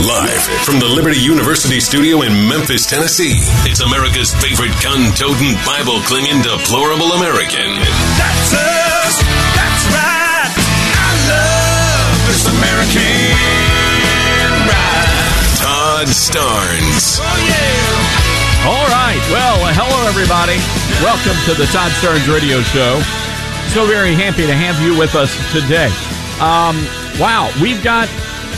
Live from the Liberty University studio in Memphis, Tennessee, it's America's favorite gun toting, Bible clinging, deplorable American. That's us. That's right. I love this American ride. Todd Starnes. Oh, yeah. All right. Well, hello, everybody. Welcome to the Todd Starnes Radio Show. So very happy to have you with us today. Um, wow, we've got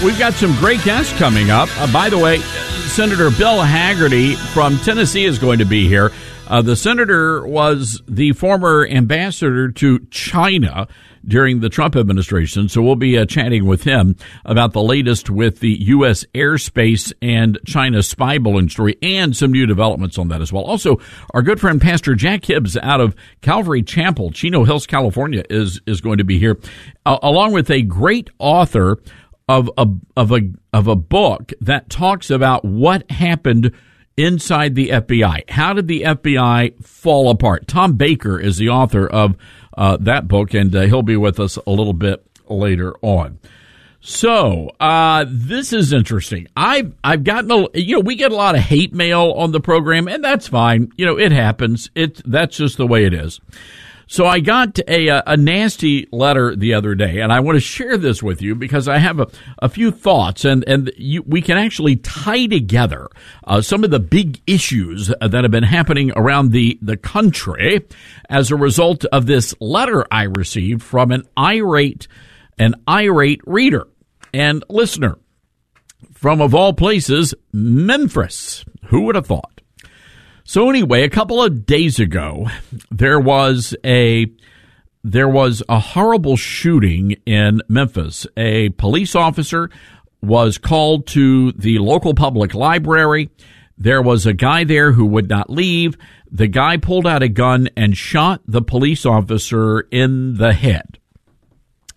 we've got some great guests coming up. Uh, by the way, Senator Bill Hagerty from Tennessee is going to be here. Uh, the senator was the former ambassador to China during the Trump administration, so we'll be uh, chatting with him about the latest with the U.S. airspace and China spy balloon story and some new developments on that as well. Also, our good friend Pastor Jack Hibbs out of Calvary Chapel, Chino Hills, California, is is going to be here, uh, along with a great author of a of a of a book that talks about what happened inside the FBI. How did the FBI fall apart? Tom Baker is the author of uh, that book, and uh, he'll be with us a little bit later on. So uh, this is interesting. I've I've gotten a you know we get a lot of hate mail on the program, and that's fine. You know it happens. It that's just the way it is. So I got a, a nasty letter the other day, and I want to share this with you because I have a, a few thoughts, and and you, we can actually tie together uh, some of the big issues that have been happening around the the country as a result of this letter I received from an irate an irate reader and listener from of all places Memphis. Who would have thought? So anyway, a couple of days ago, there was a there was a horrible shooting in Memphis. A police officer was called to the local public library. There was a guy there who would not leave. The guy pulled out a gun and shot the police officer in the head.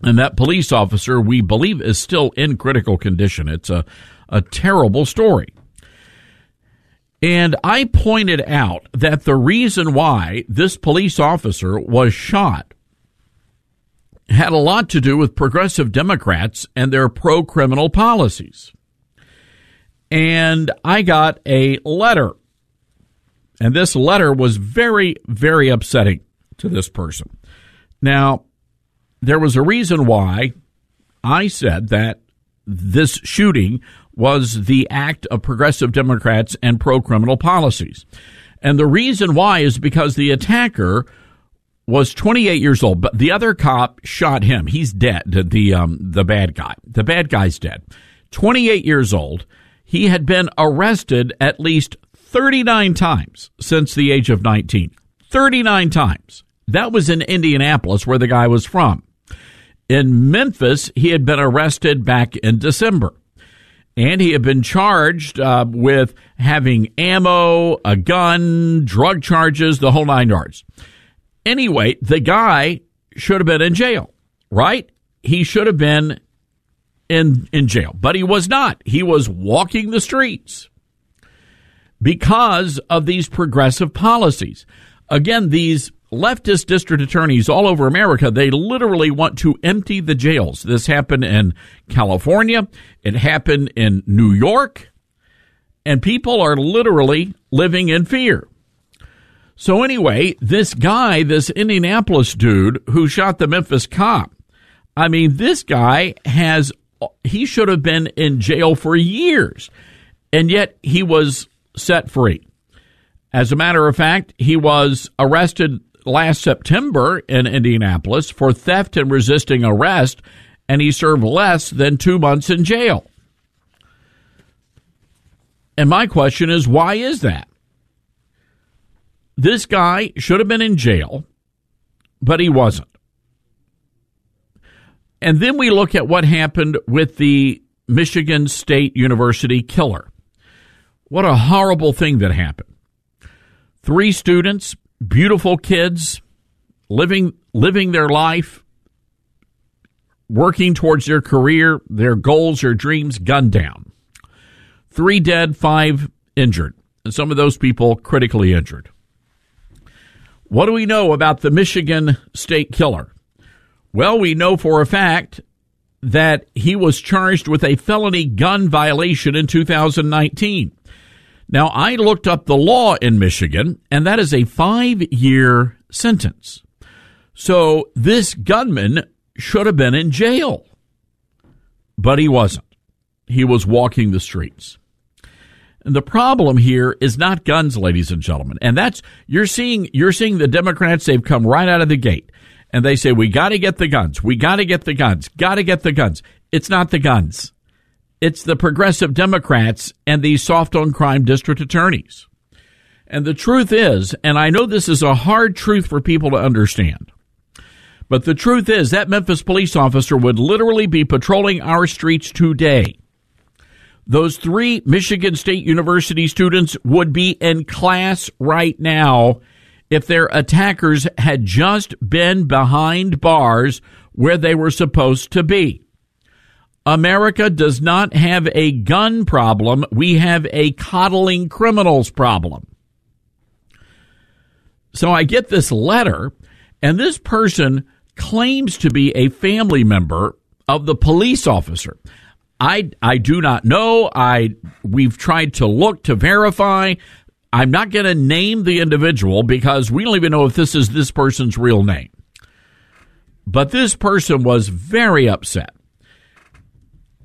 And that police officer, we believe, is still in critical condition. It's a, a terrible story. And I pointed out that the reason why this police officer was shot had a lot to do with progressive Democrats and their pro criminal policies. And I got a letter. And this letter was very, very upsetting to this person. Now, there was a reason why I said that this shooting was the act of progressive Democrats and pro criminal policies. And the reason why is because the attacker was 28 years old, but the other cop shot him. He's dead. The um, the bad guy. The bad guy's dead. 28 years old. He had been arrested at least 39 times since the age of 19. 39 times. That was in Indianapolis, where the guy was from. In Memphis, he had been arrested back in December and he had been charged uh, with having ammo, a gun, drug charges, the whole nine yards. Anyway, the guy should have been in jail, right? He should have been in in jail, but he was not. He was walking the streets because of these progressive policies. Again, these leftist district attorneys all over America, they literally want to empty the jails. This happened in California. It happened in New York. And people are literally living in fear. So anyway, this guy, this Indianapolis dude who shot the Memphis cop, I mean, this guy has, he should have been in jail for years. And yet he was set free. As a matter of fact, he was arrested last September in Indianapolis for theft and resisting arrest, and he served less than two months in jail. And my question is, why is that? This guy should have been in jail, but he wasn't. And then we look at what happened with the Michigan State University killer. What a horrible thing that happened. Three students, beautiful kids, living living their life, working towards their career, their goals, their dreams, gunned down. Three dead, five injured, and some of those people critically injured. What do we know about the Michigan State killer? Well, we know for a fact that he was charged with a felony gun violation in 2019. Now, I looked up the law in Michigan, and that is a five year sentence. So this gunman should have been in jail, but he wasn't. He was walking the streets. And the problem here is not guns, ladies and gentlemen. And that's you're seeing you're seeing the Democrats, they've come right out of the gate and they say, We gotta get the guns, we gotta get the guns, gotta get the guns. It's not the guns. It's the progressive Democrats and the soft on crime district attorneys. And the truth is, and I know this is a hard truth for people to understand, but the truth is that Memphis police officer would literally be patrolling our streets today those three Michigan State University students would be in class right now if their attackers had just been behind bars where they were supposed to be. America does not have a gun problem. We have a coddling criminals problem. So I get this letter, and this person claims to be a family member of the police officer. I I do not know. I we've tried to look to verify. I'm not going to name the individual because we don't even know if this is this person's real name. But this person was very upset.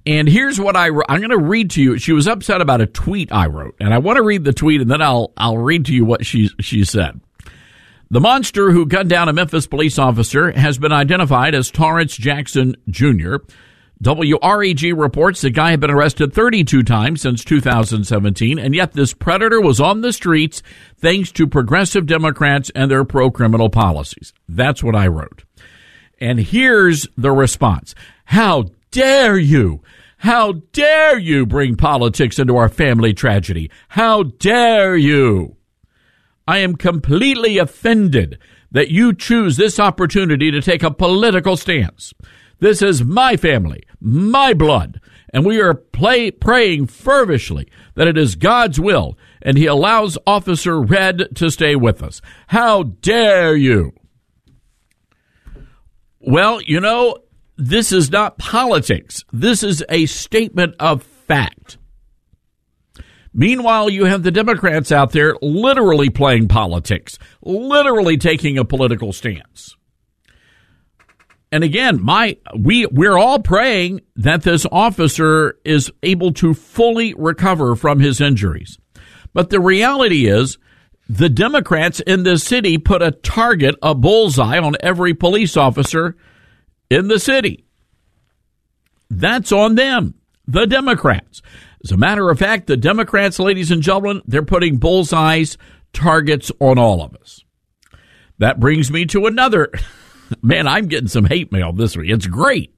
And here's what I I'm going to read to you. She was upset about a tweet I wrote, and I want to read the tweet, and then I'll I'll read to you what she she said. The monster who gunned down a Memphis police officer has been identified as Torrance Jackson Jr. WREG reports the guy had been arrested 32 times since 2017, and yet this predator was on the streets thanks to progressive Democrats and their pro criminal policies. That's what I wrote. And here's the response How dare you! How dare you bring politics into our family tragedy? How dare you! I am completely offended that you choose this opportunity to take a political stance. This is my family, my blood, and we are play, praying fervishly that it is God's will and He allows Officer Redd to stay with us. How dare you? Well, you know, this is not politics. This is a statement of fact. Meanwhile, you have the Democrats out there literally playing politics, literally taking a political stance. And again, my we we're all praying that this officer is able to fully recover from his injuries. But the reality is the Democrats in this city put a target, a bullseye on every police officer in the city. That's on them, the Democrats. As a matter of fact, the Democrats, ladies and gentlemen, they're putting bullseyes, targets on all of us. That brings me to another man, I'm getting some hate mail this week. It's great.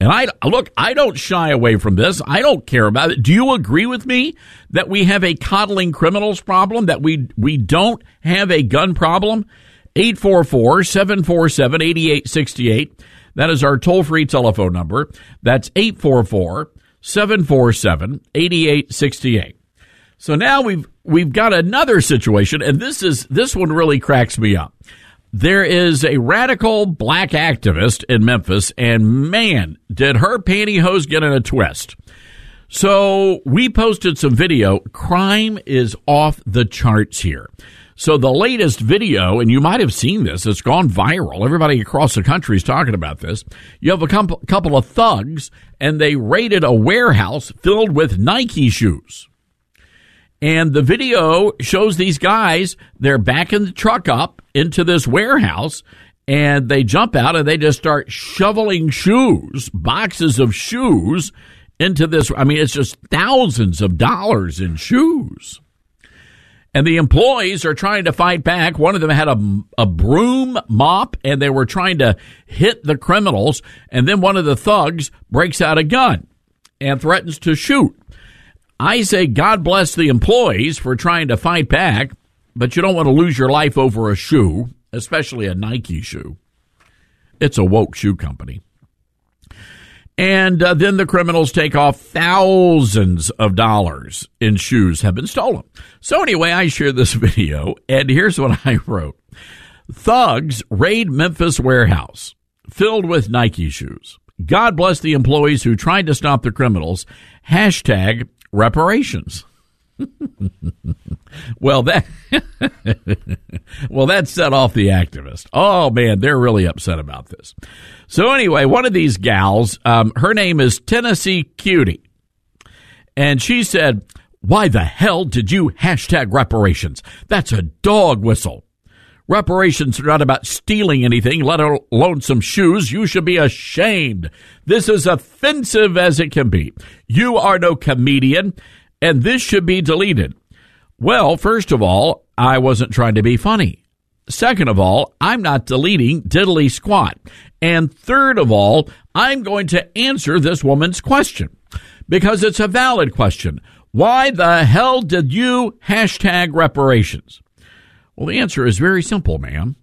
And I look, I don't shy away from this. I don't care about it. Do you agree with me that we have a coddling criminals problem, that we we don't have a gun problem? 844-747-8868. That is our toll-free telephone number. That's 844-747-8868. So now we've we've got another situation and this is this one really cracks me up. There is a radical black activist in Memphis, and man, did her pantyhose get in a twist. So we posted some video. Crime is off the charts here. So the latest video, and you might have seen this, it's gone viral. Everybody across the country is talking about this. You have a couple of thugs, and they raided a warehouse filled with Nike shoes. And the video shows these guys, they're backing the truck up into this warehouse and they jump out and they just start shoveling shoes, boxes of shoes into this. I mean, it's just thousands of dollars in shoes. And the employees are trying to fight back. One of them had a, a broom mop and they were trying to hit the criminals. And then one of the thugs breaks out a gun and threatens to shoot. I say God bless the employees for trying to fight back, but you don't want to lose your life over a shoe, especially a Nike shoe. It's a woke shoe company. And uh, then the criminals take off thousands of dollars in shoes have been stolen. So anyway, I share this video and here's what I wrote. Thugs raid Memphis warehouse filled with Nike shoes. God bless the employees who tried to stop the criminals. Hashtag reparations. Well, that well that set off the activist. Oh man, they're really upset about this. So anyway, one of these gals, um, her name is Tennessee Cutie, and she said, "Why the hell did you hashtag reparations? That's a dog whistle." Reparations are not about stealing anything, let alone some shoes. You should be ashamed. This is offensive as it can be. You are no comedian, and this should be deleted. Well, first of all, I wasn't trying to be funny. Second of all, I'm not deleting diddly squat. And third of all, I'm going to answer this woman's question because it's a valid question. Why the hell did you hashtag reparations? Well, the answer is very simple, ma'am.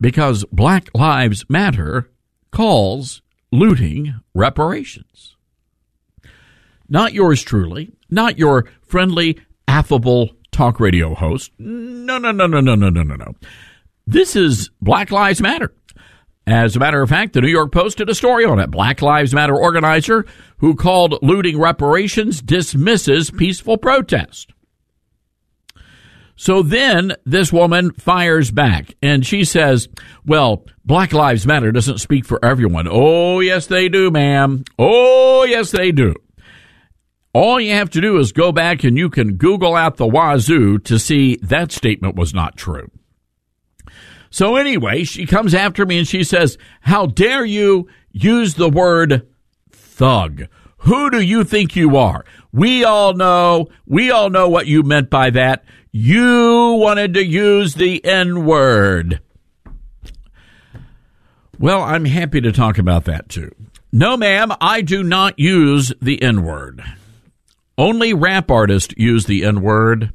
Because Black Lives Matter calls looting reparations. Not yours truly, not your friendly, affable talk radio host. No, no, no, no, no, no, no, no, no. This is Black Lives Matter. As a matter of fact, the New York Post did a story on it. Black Lives Matter organizer who called looting reparations dismisses peaceful protest. So then this woman fires back and she says, Well, Black Lives Matter doesn't speak for everyone. Oh, yes, they do, ma'am. Oh, yes, they do. All you have to do is go back and you can Google out the wazoo to see that statement was not true. So anyway, she comes after me and she says, How dare you use the word thug? Who do you think you are? We all know, we all know what you meant by that. You wanted to use the N word. Well, I'm happy to talk about that too. No, ma'am, I do not use the N word. Only rap artists use the N word.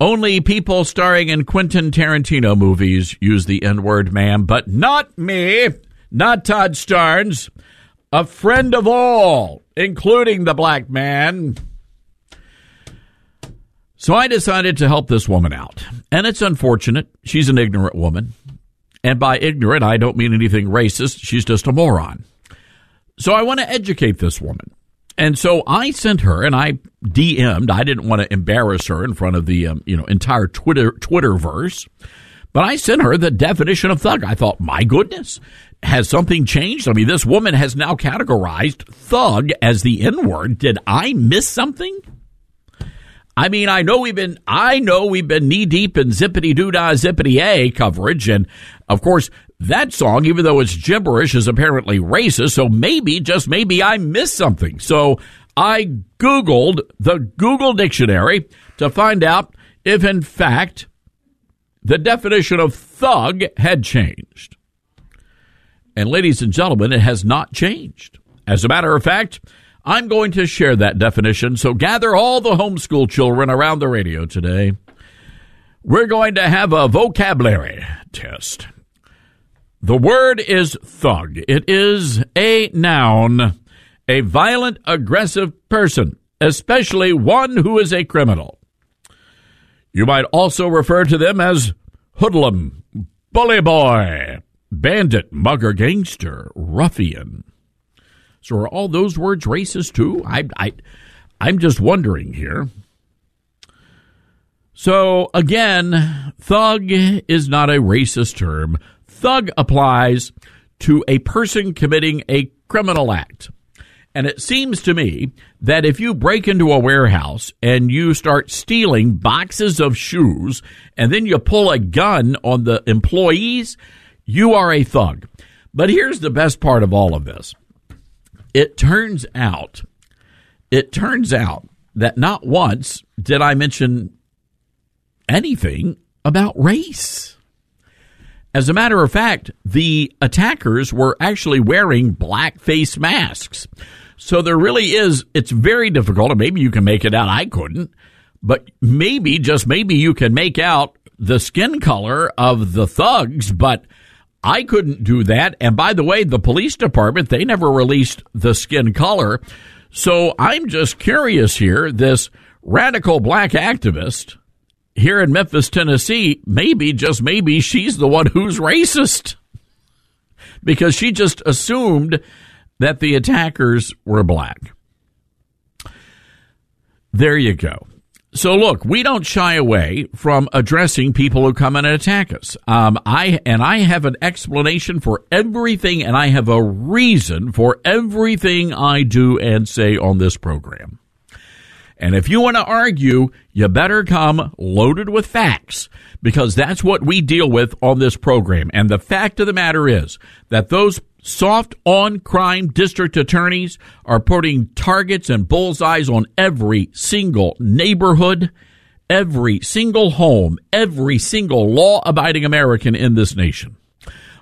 Only people starring in Quentin Tarantino movies use the N word, ma'am, but not me, not Todd Starnes, a friend of all, including the black man. So I decided to help this woman out. And it's unfortunate. She's an ignorant woman. And by ignorant, I don't mean anything racist. She's just a moron. So I want to educate this woman. And so I sent her and I DM'd. I didn't want to embarrass her in front of the um, you know entire Twitter Twitterverse, but I sent her the definition of thug. I thought, my goodness, has something changed? I mean, this woman has now categorized thug as the N word. Did I miss something? I mean, I know we've been, I know we've been knee deep in zippity doo dah zippity a coverage. And of course, that song, even though it's gibberish, is apparently racist. So maybe, just maybe I missed something. So I Googled the Google dictionary to find out if in fact the definition of thug had changed. And ladies and gentlemen, it has not changed. As a matter of fact, I'm going to share that definition, so gather all the homeschool children around the radio today. We're going to have a vocabulary test. The word is thug. It is a noun, a violent, aggressive person, especially one who is a criminal. You might also refer to them as hoodlum, bully boy, bandit, mugger, gangster, ruffian. So are all those words racist too? I, I, I'm just wondering here. So again, thug is not a racist term. Thug applies to a person committing a criminal act. And it seems to me that if you break into a warehouse and you start stealing boxes of shoes and then you pull a gun on the employees, you are a thug. But here's the best part of all of this. It turns out, it turns out that not once did I mention anything about race. As a matter of fact, the attackers were actually wearing black face masks. So there really is, it's very difficult, maybe you can make it out. I couldn't, but maybe, just maybe you can make out the skin color of the thugs, but I couldn't do that. And by the way, the police department, they never released the skin color. So I'm just curious here. This radical black activist here in Memphis, Tennessee, maybe, just maybe, she's the one who's racist because she just assumed that the attackers were black. There you go. So look, we don't shy away from addressing people who come in and attack us. Um, I and I have an explanation for everything, and I have a reason for everything I do and say on this program. And if you want to argue, you better come loaded with facts because that's what we deal with on this program. And the fact of the matter is that those soft on crime district attorneys are putting targets and bullseyes on every single neighborhood, every single home, every single law abiding American in this nation.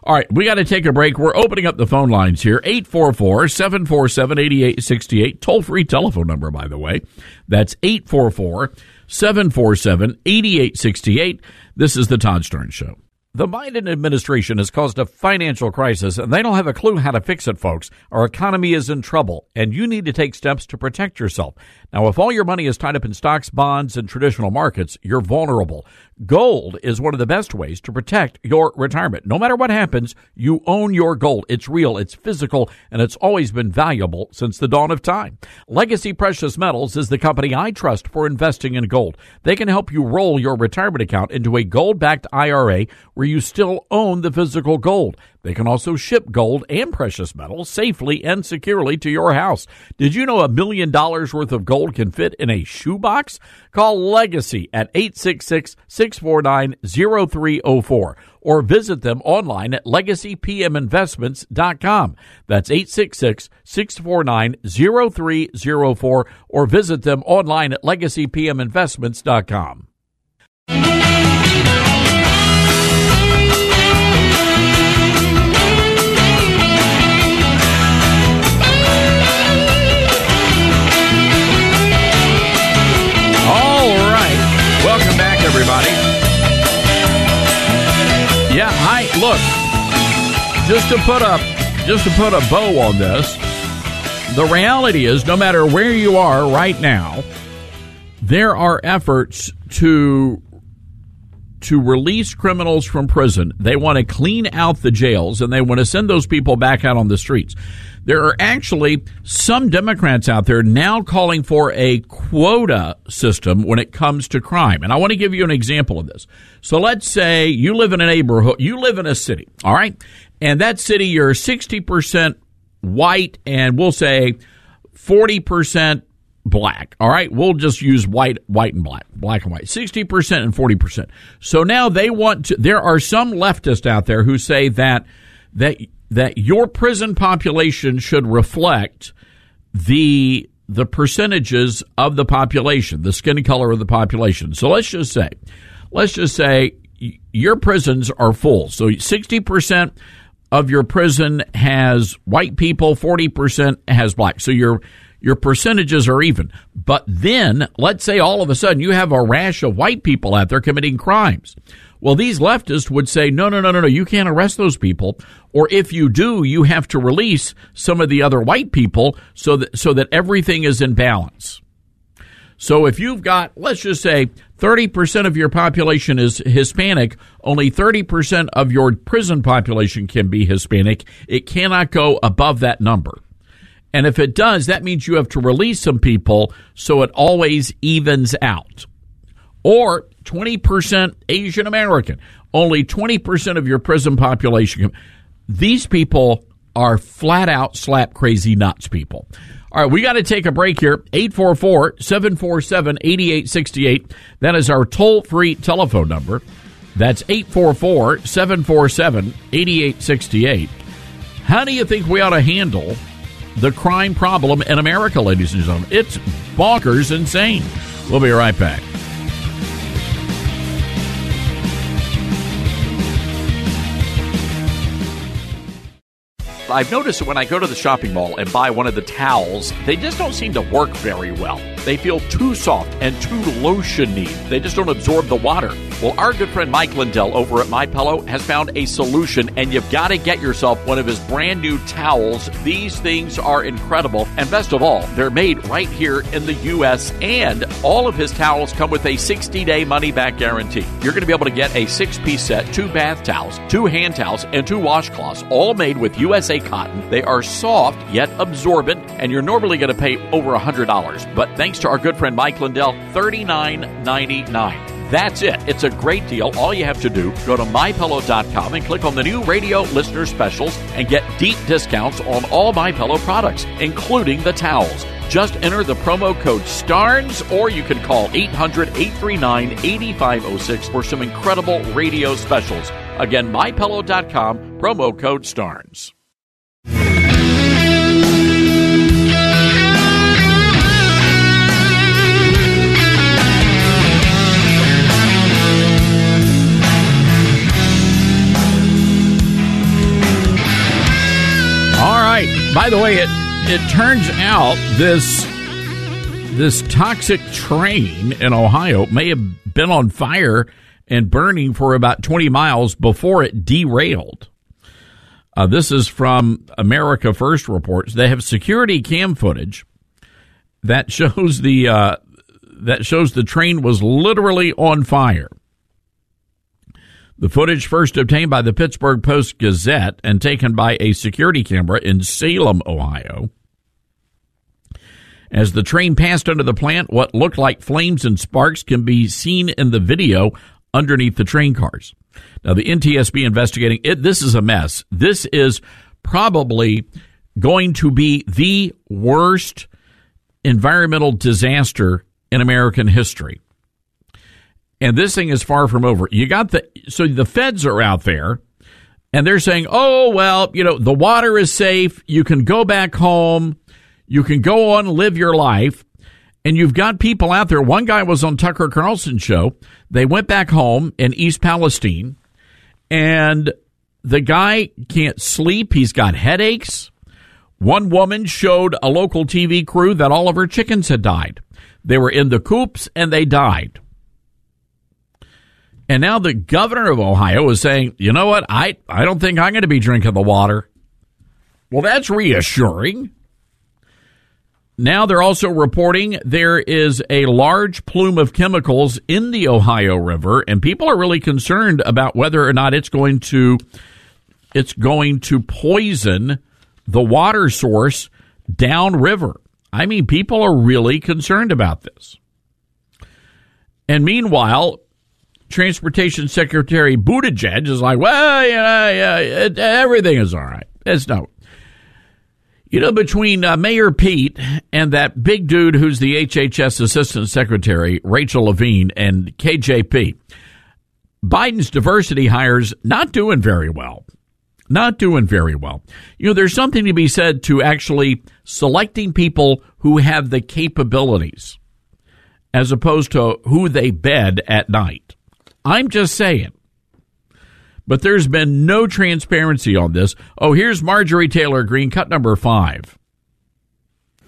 All right, we got to take a break. We're opening up the phone lines here 844 747 8868. Toll free telephone number, by the way. That's 844 747 8868. This is The Todd Starnes Show. The Biden administration has caused a financial crisis, and they don't have a clue how to fix it, folks. Our economy is in trouble, and you need to take steps to protect yourself. Now, if all your money is tied up in stocks, bonds, and traditional markets, you're vulnerable. Gold is one of the best ways to protect your retirement. No matter what happens, you own your gold. It's real, it's physical, and it's always been valuable since the dawn of time. Legacy Precious Metals is the company I trust for investing in gold. They can help you roll your retirement account into a gold backed IRA where you still own the physical gold. They can also ship gold and precious metals safely and securely to your house. Did you know a million dollars worth of gold can fit in a shoebox? Call Legacy at 866 649 0304 or visit them online at legacypminvestments.com. That's 866 649 0304 or visit them online at legacypminvestments.com. look. Just to put up, just to put a bow on this, the reality is, no matter where you are right now, there are efforts to to release criminals from prison. They want to clean out the jails and they want to send those people back out on the streets. There are actually some Democrats out there now calling for a quota system when it comes to crime. And I want to give you an example of this. So let's say you live in a neighborhood, you live in a city, all right? And that city, you're 60% white and we'll say 40% black. All right, we'll just use white, white and black, black and white, sixty percent and forty percent. So now they want to. There are some leftists out there who say that that that your prison population should reflect the the percentages of the population, the skin color of the population. So let's just say, let's just say your prisons are full. So sixty percent of your prison has white people, forty percent has black. So you're your percentages are even. But then, let's say all of a sudden you have a rash of white people out there committing crimes. Well, these leftists would say, no, no, no, no, no, you can't arrest those people. Or if you do, you have to release some of the other white people so that, so that everything is in balance. So if you've got, let's just say, 30% of your population is Hispanic, only 30% of your prison population can be Hispanic. It cannot go above that number. And if it does, that means you have to release some people so it always evens out. Or 20% Asian American, only 20% of your prison population. These people are flat out slap crazy nuts people. All right, we got to take a break here. 844 747 8868. That is our toll free telephone number. That's 844 747 8868. How do you think we ought to handle the crime problem in America, ladies and gentlemen? It's bonkers insane. We'll be right back. I've noticed that when I go to the shopping mall and buy one of the towels, they just don't seem to work very well. They feel too soft and too lotiony. They just don't absorb the water. Well, our good friend Mike Lindell over at My Pillow has found a solution, and you've got to get yourself one of his brand new towels. These things are incredible, and best of all, they're made right here in the U.S. And all of his towels come with a 60-day money-back guarantee. You're going to be able to get a six-piece set, two bath towels, two hand towels, and two washcloths, all made with USA cotton. They are soft yet absorbent, and you're normally going to pay over $100. But thanks to our good friend Mike Lindell, $39.99. That's it. It's a great deal. All you have to do, go to mypillow.com and click on the new radio listener specials and get deep discounts on all MyPillow products, including the towels. Just enter the promo code STARNES or you can call 800 839 8506 for some incredible radio specials. Again, mypillow.com, promo code STARNES. By the way, it it turns out this this toxic train in Ohio may have been on fire and burning for about 20 miles before it derailed. Uh, this is from America First reports. They have security cam footage that shows the uh, that shows the train was literally on fire. The footage first obtained by the Pittsburgh Post Gazette and taken by a security camera in Salem, Ohio. As the train passed under the plant, what looked like flames and sparks can be seen in the video underneath the train cars. Now, the NTSB investigating it. This is a mess. This is probably going to be the worst environmental disaster in American history and this thing is far from over. You got the so the feds are out there and they're saying, "Oh, well, you know, the water is safe. You can go back home. You can go on live your life." And you've got people out there. One guy was on Tucker Carlson's show. They went back home in East Palestine and the guy can't sleep. He's got headaches. One woman showed a local TV crew that all of her chickens had died. They were in the coops and they died. And now the governor of Ohio is saying, you know what? I, I don't think I'm going to be drinking the water. Well, that's reassuring. Now they're also reporting there is a large plume of chemicals in the Ohio River, and people are really concerned about whether or not it's going to it's going to poison the water source downriver. I mean, people are really concerned about this. And meanwhile, Transportation Secretary Buttigieg is like, well, yeah, yeah, everything is all right. It's no. You know, between uh, Mayor Pete and that big dude who's the HHS Assistant Secretary, Rachel Levine, and KJP, Biden's diversity hires not doing very well. Not doing very well. You know, there's something to be said to actually selecting people who have the capabilities as opposed to who they bed at night. I'm just saying. But there's been no transparency on this. Oh, here's Marjorie Taylor Greene, cut number five.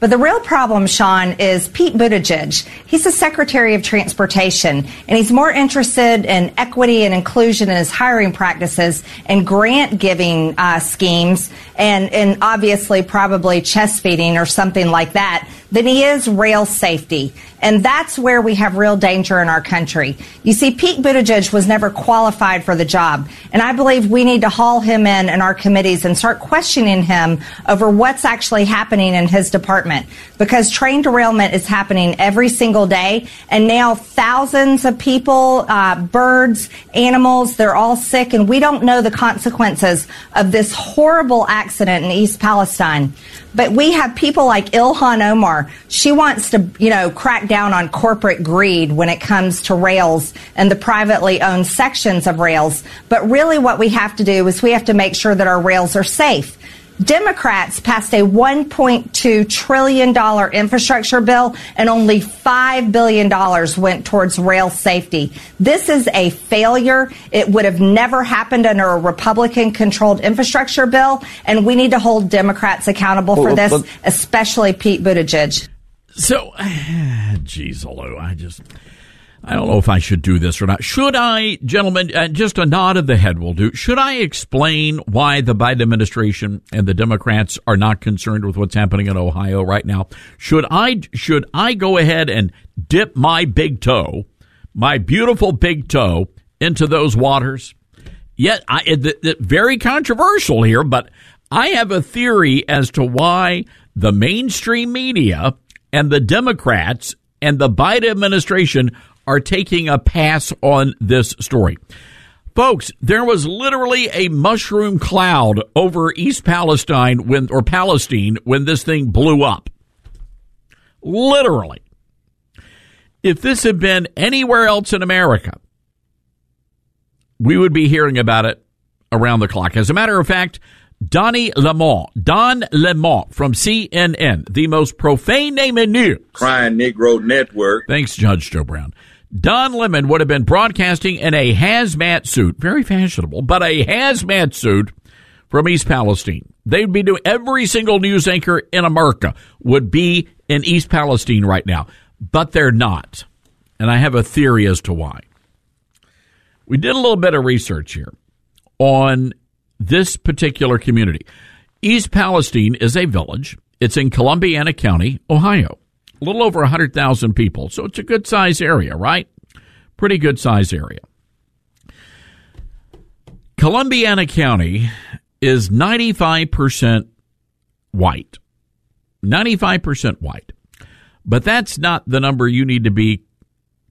But the real problem, Sean, is Pete Buttigieg. He's the Secretary of Transportation, and he's more interested in equity and inclusion in his hiring practices and grant giving uh, schemes, and, and obviously probably chest feeding or something like that than he is rail safety. And that's where we have real danger in our country. You see, Pete Buttigieg was never qualified for the job. And I believe we need to haul him in in our committees and start questioning him over what's actually happening in his department. Because train derailment is happening every single day. And now thousands of people, uh, birds, animals, they're all sick. And we don't know the consequences of this horrible accident in East Palestine. But we have people like Ilhan Omar. She wants to, you know, crack down on corporate greed when it comes to rails and the privately owned sections of rails. But really what we have to do is we have to make sure that our rails are safe. Democrats passed a $1.2 trillion infrastructure bill and only $5 billion went towards rail safety. This is a failure. It would have never happened under a Republican controlled infrastructure bill. And we need to hold Democrats accountable for this, especially Pete Buttigieg. So, geez, Lou, I just. I don't know if I should do this or not. Should I, gentlemen, uh, just a nod of the head will do. Should I explain why the Biden administration and the Democrats are not concerned with what's happening in Ohio right now? Should I, should I go ahead and dip my big toe, my beautiful big toe into those waters? Yet, I, very controversial here, but I have a theory as to why the mainstream media and the Democrats and the Biden administration are taking a pass on this story. Folks, there was literally a mushroom cloud over East Palestine when, or Palestine when this thing blew up. Literally. If this had been anywhere else in America, we would be hearing about it around the clock. As a matter of fact, Donnie Lemon, Don Lemon from CNN, the most profane name in news. Crying Negro Network. Thanks, Judge Joe Brown. Don Lemon would have been broadcasting in a hazmat suit, very fashionable, but a hazmat suit from East Palestine. They'd be doing every single news anchor in America would be in East Palestine right now, but they're not. And I have a theory as to why. We did a little bit of research here on this particular community. East Palestine is a village. It's in Columbiana County, Ohio a little over 100,000 people. So it's a good size area, right? Pretty good size area. Columbiana County is 95% white. 95% white. But that's not the number you need to be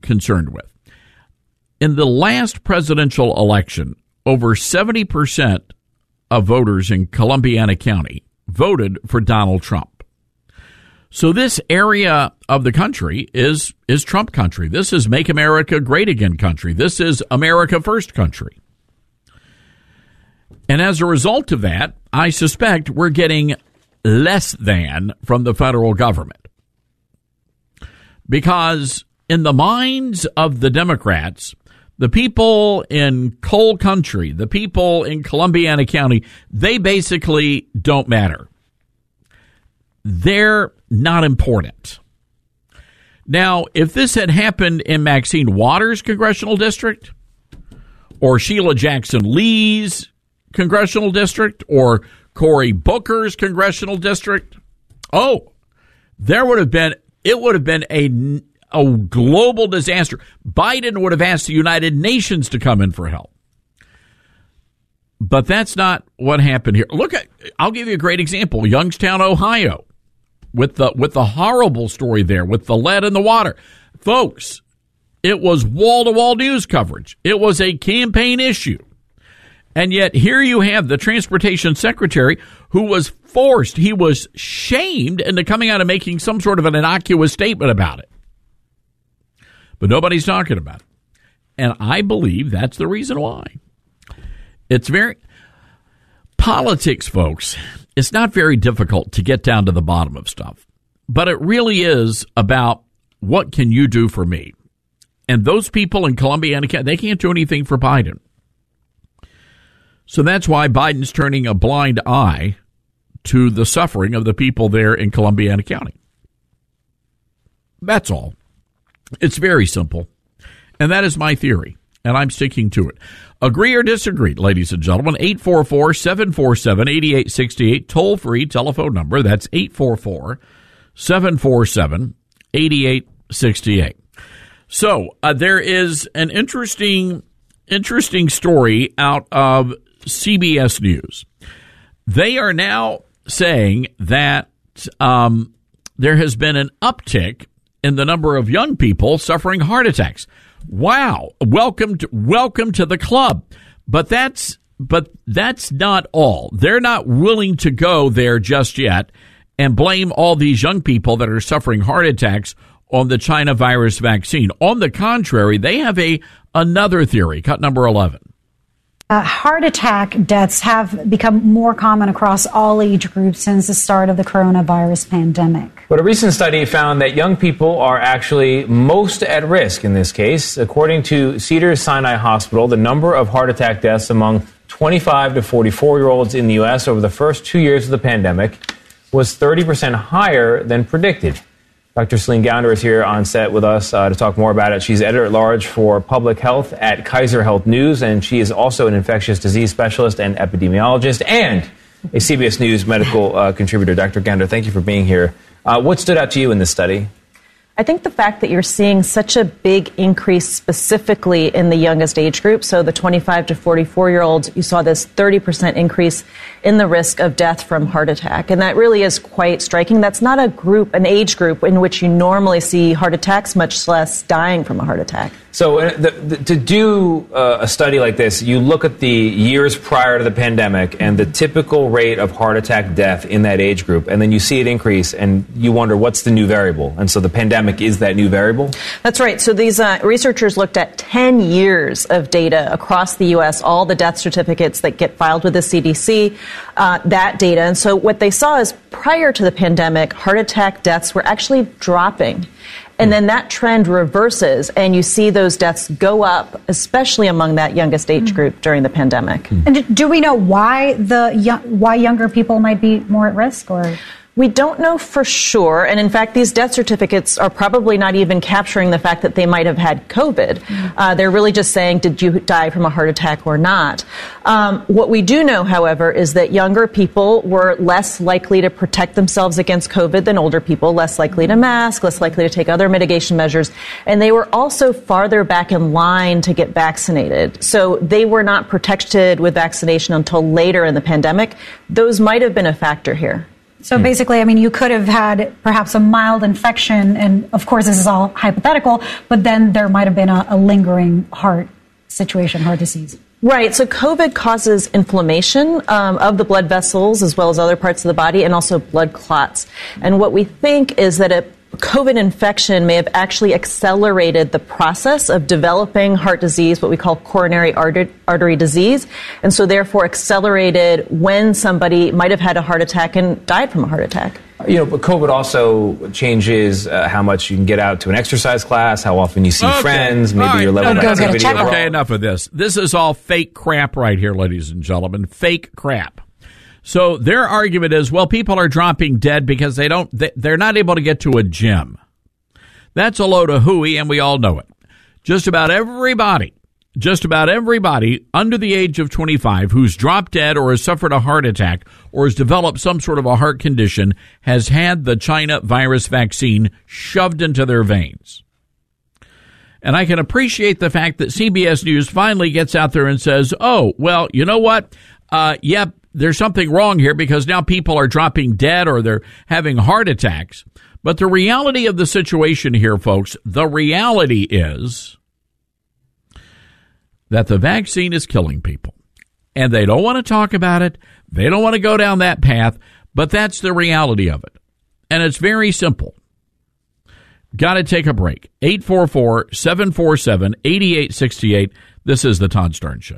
concerned with. In the last presidential election, over 70% of voters in Columbiana County voted for Donald Trump. So this area of the country is is Trump country. This is make America great again country. This is America first country. And as a result of that, I suspect we're getting less than from the federal government. Because in the minds of the Democrats, the people in coal country, the people in Columbiana County, they basically don't matter they're not important. Now, if this had happened in Maxine Waters' congressional district, or Sheila Jackson Lee's congressional district, or Cory Booker's congressional district, oh, there would have been, it would have been a, a global disaster. Biden would have asked the United Nations to come in for help. But that's not what happened here. Look at, I'll give you a great example Youngstown, Ohio with the with the horrible story there with the lead in the water. Folks, it was wall to wall news coverage. It was a campaign issue. And yet here you have the transportation secretary who was forced, he was shamed into coming out and making some sort of an innocuous statement about it. But nobody's talking about it. And I believe that's the reason why. It's very politics, folks it's not very difficult to get down to the bottom of stuff, but it really is about what can you do for me? And those people in Columbiana, County, they can't do anything for Biden. So that's why Biden's turning a blind eye to the suffering of the people there in Columbiana County. That's all. It's very simple. And that is my theory, and I'm sticking to it. Agree or disagree, ladies and gentlemen, 844 747 8868, toll free telephone number. That's 844 747 8868. So uh, there is an interesting, interesting story out of CBS News. They are now saying that um, there has been an uptick in the number of young people suffering heart attacks. Wow! Welcome to welcome to the club. But that's but that's not all. They're not willing to go there just yet and blame all these young people that are suffering heart attacks on the China virus vaccine. On the contrary, they have a another theory. Cut number 11. Uh, heart attack deaths have become more common across all age groups since the start of the coronavirus pandemic. But a recent study found that young people are actually most at risk in this case. According to Cedars Sinai Hospital, the number of heart attack deaths among 25 to 44 year olds in the U.S. over the first two years of the pandemic was 30% higher than predicted. Dr. Celine Gounder is here on set with us uh, to talk more about it. She's editor at large for public health at Kaiser Health News, and she is also an infectious disease specialist and epidemiologist and a CBS News medical uh, contributor. Dr. Gounder, thank you for being here. Uh, what stood out to you in this study? I think the fact that you're seeing such a big increase specifically in the youngest age group, so the 25 to 44 year olds, you saw this 30% increase in the risk of death from heart attack. And that really is quite striking. That's not a group, an age group in which you normally see heart attacks, much less dying from a heart attack. So, uh, the, the, to do uh, a study like this, you look at the years prior to the pandemic and the typical rate of heart attack death in that age group, and then you see it increase, and you wonder what's the new variable. And so, the pandemic is that new variable? That's right. So, these uh, researchers looked at 10 years of data across the U.S., all the death certificates that get filed with the CDC, uh, that data. And so, what they saw is prior to the pandemic, heart attack deaths were actually dropping. And then that trend reverses, and you see those deaths go up, especially among that youngest age Hmm. group during the pandemic. And do- do we know why the why younger people might be more at risk or We don't know for sure, and in fact, these death certificates are probably not even capturing the fact that they might have had COVID. Uh, they're really just saying, did you die from a heart attack or not? Um, what we do know, however, is that younger people were less likely to protect themselves against COVID than older people, less likely to mask, less likely to take other mitigation measures, and they were also farther back in line to get vaccinated. So they were not protected with vaccination until later in the pandemic. Those might have been a factor here. So basically, I mean, you could have had perhaps a mild infection, and of course, this is all hypothetical, but then there might have been a, a lingering heart situation, heart disease. Right. So COVID causes inflammation um, of the blood vessels as well as other parts of the body and also blood clots. And what we think is that a COVID infection may have actually accelerated the process of developing heart disease, what we call coronary artery, artery disease, and so therefore accelerated when somebody might have had a heart attack and died from a heart attack. You know, but COVID also changes uh, how much you can get out to an exercise class, how often you see Okay. friends, maybe All right. your level No, of no, no, activity. Okay, enough of this. This is all fake crap right here, ladies and gentlemen. Fake crap. So their argument is, well, people are dropping dead because they don't, they, they're not able to get to a gym. That's a load of hooey, and we all know it. Just about everybody, just about everybody under the age of 25 who's dropped dead or has suffered a heart attack or has developed some sort of a heart condition has had the China virus vaccine shoved into their veins. And I can appreciate the fact that CBS News finally gets out there and says, oh, well, you know what? Uh, yep, there's something wrong here because now people are dropping dead or they're having heart attacks. But the reality of the situation here, folks, the reality is that the vaccine is killing people. And they don't want to talk about it. They don't want to go down that path, but that's the reality of it. And it's very simple. Got to take a break. 844 747 8868. This is The Todd Starnes Show.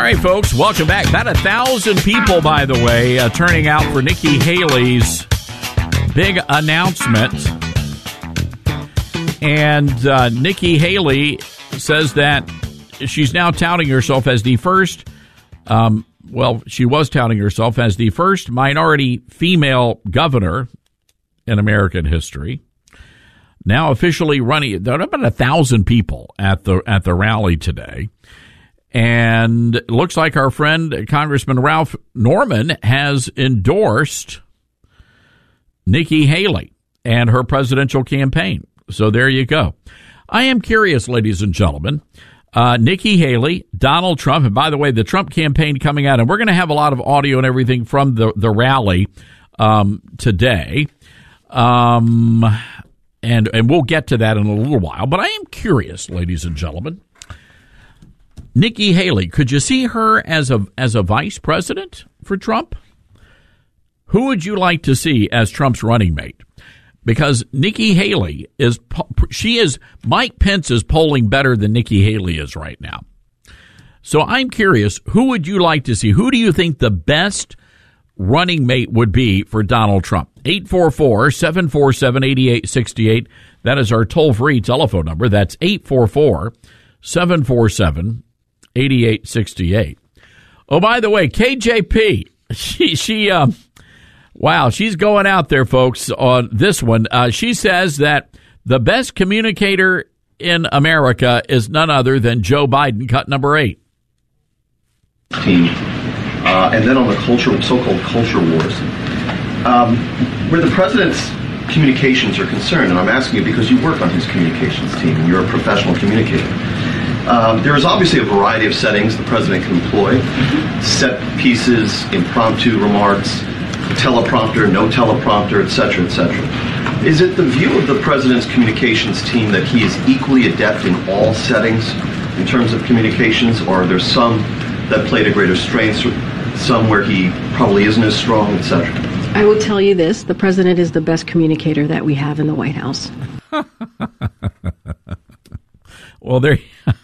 All right, folks, welcome back. About a thousand people, by the way, uh, turning out for Nikki Haley's big announcement. And uh, Nikki Haley says that she's now touting herself as the first, um, well, she was touting herself as the first minority female governor in American history. Now officially running, there are about a thousand people at the at the rally today. And it looks like our friend Congressman Ralph Norman has endorsed Nikki Haley and her presidential campaign. So there you go. I am curious, ladies and gentlemen. Uh, Nikki Haley, Donald Trump, and by the way, the Trump campaign coming out, and we're going to have a lot of audio and everything from the the rally um, today, um, and and we'll get to that in a little while. But I am curious, ladies and gentlemen. Nikki Haley, could you see her as a as a vice president for Trump? Who would you like to see as Trump's running mate? Because Nikki Haley is she is Mike Pence is polling better than Nikki Haley is right now. So I'm curious, who would you like to see? Who do you think the best running mate would be for Donald Trump? 844-747-8868. That is our toll-free telephone number. That's 844 747 8868. Oh, by the way, KJP, she, she, um, wow, she's going out there, folks, on this one. Uh, she says that the best communicator in America is none other than Joe Biden, cut number eight. Uh, and then on the culture, so-called culture wars, um, where the president's communications are concerned, and I'm asking you because you work on his communications team, and you're a professional communicator. Um, there is obviously a variety of settings the president can employ set pieces, impromptu remarks, teleprompter, no teleprompter, etc., etc. Is it the view of the president's communications team that he is equally adept in all settings in terms of communications, or are there some that play to greater strengths, some where he probably isn't as strong, etc.? I will tell you this the president is the best communicator that we have in the White House. Well, there,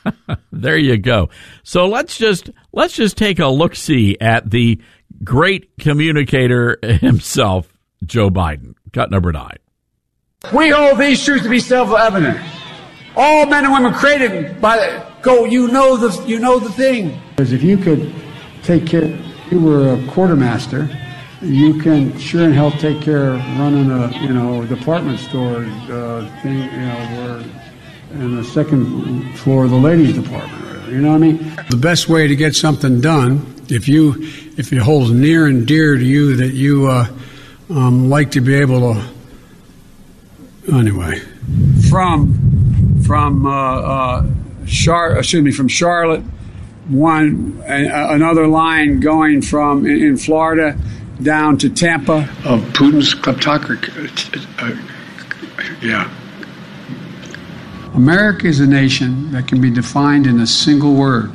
there you go. So let's just let's just take a look see at the great communicator himself, Joe Biden. Cut number nine. We hold these truths to be self-evident. All men and women created by go. You know the you know the thing. Because if you could take care, you were a quartermaster. You can sure and hell take care of running a you know department store uh, thing. You know where and the second floor of the ladies department. You know what I mean? The best way to get something done, if you if it holds near and dear to you that you uh, um, like to be able to. Anyway, from from uh, uh, Char, excuse me, from Charlotte, one another line going from in, in Florida down to Tampa of Putin's kleptocracy. Uh, yeah. America is a nation that can be defined in a single word.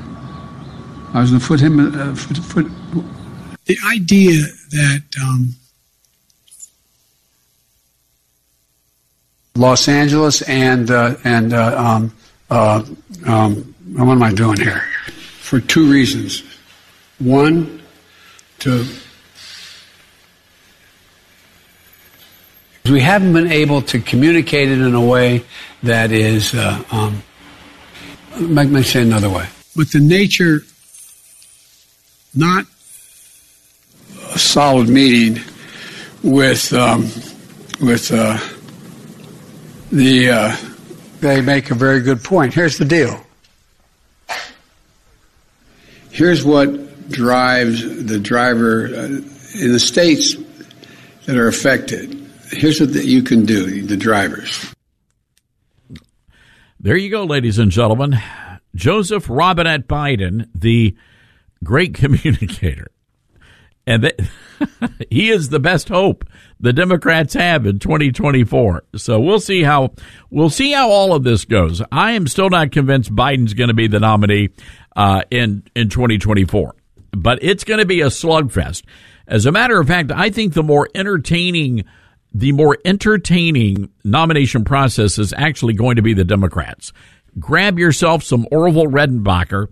I was going to put him. Uh, foot, foot. The idea that um, Los Angeles and uh, and uh, um, uh, um, what am I doing here? For two reasons. One, to we haven't been able to communicate it in a way that is, uh, um, let me say another way. But the nature, not a solid meeting with um, with uh, the. Uh, they make a very good point. Here's the deal. Here's what drives the driver uh, in the states that are affected here's what you can do the drivers. There you go, ladies and gentlemen. Joseph Robinette Biden, the great communicator. And they, he is the best hope the Democrats have in 2024. So we'll see how we'll see how all of this goes. I am still not convinced Biden's going to be the nominee uh, in in 2024, but it's going to be a slugfest. As a matter of fact, I think the more entertaining the more entertaining nomination process is actually going to be the Democrats. Grab yourself some Orville Redenbacher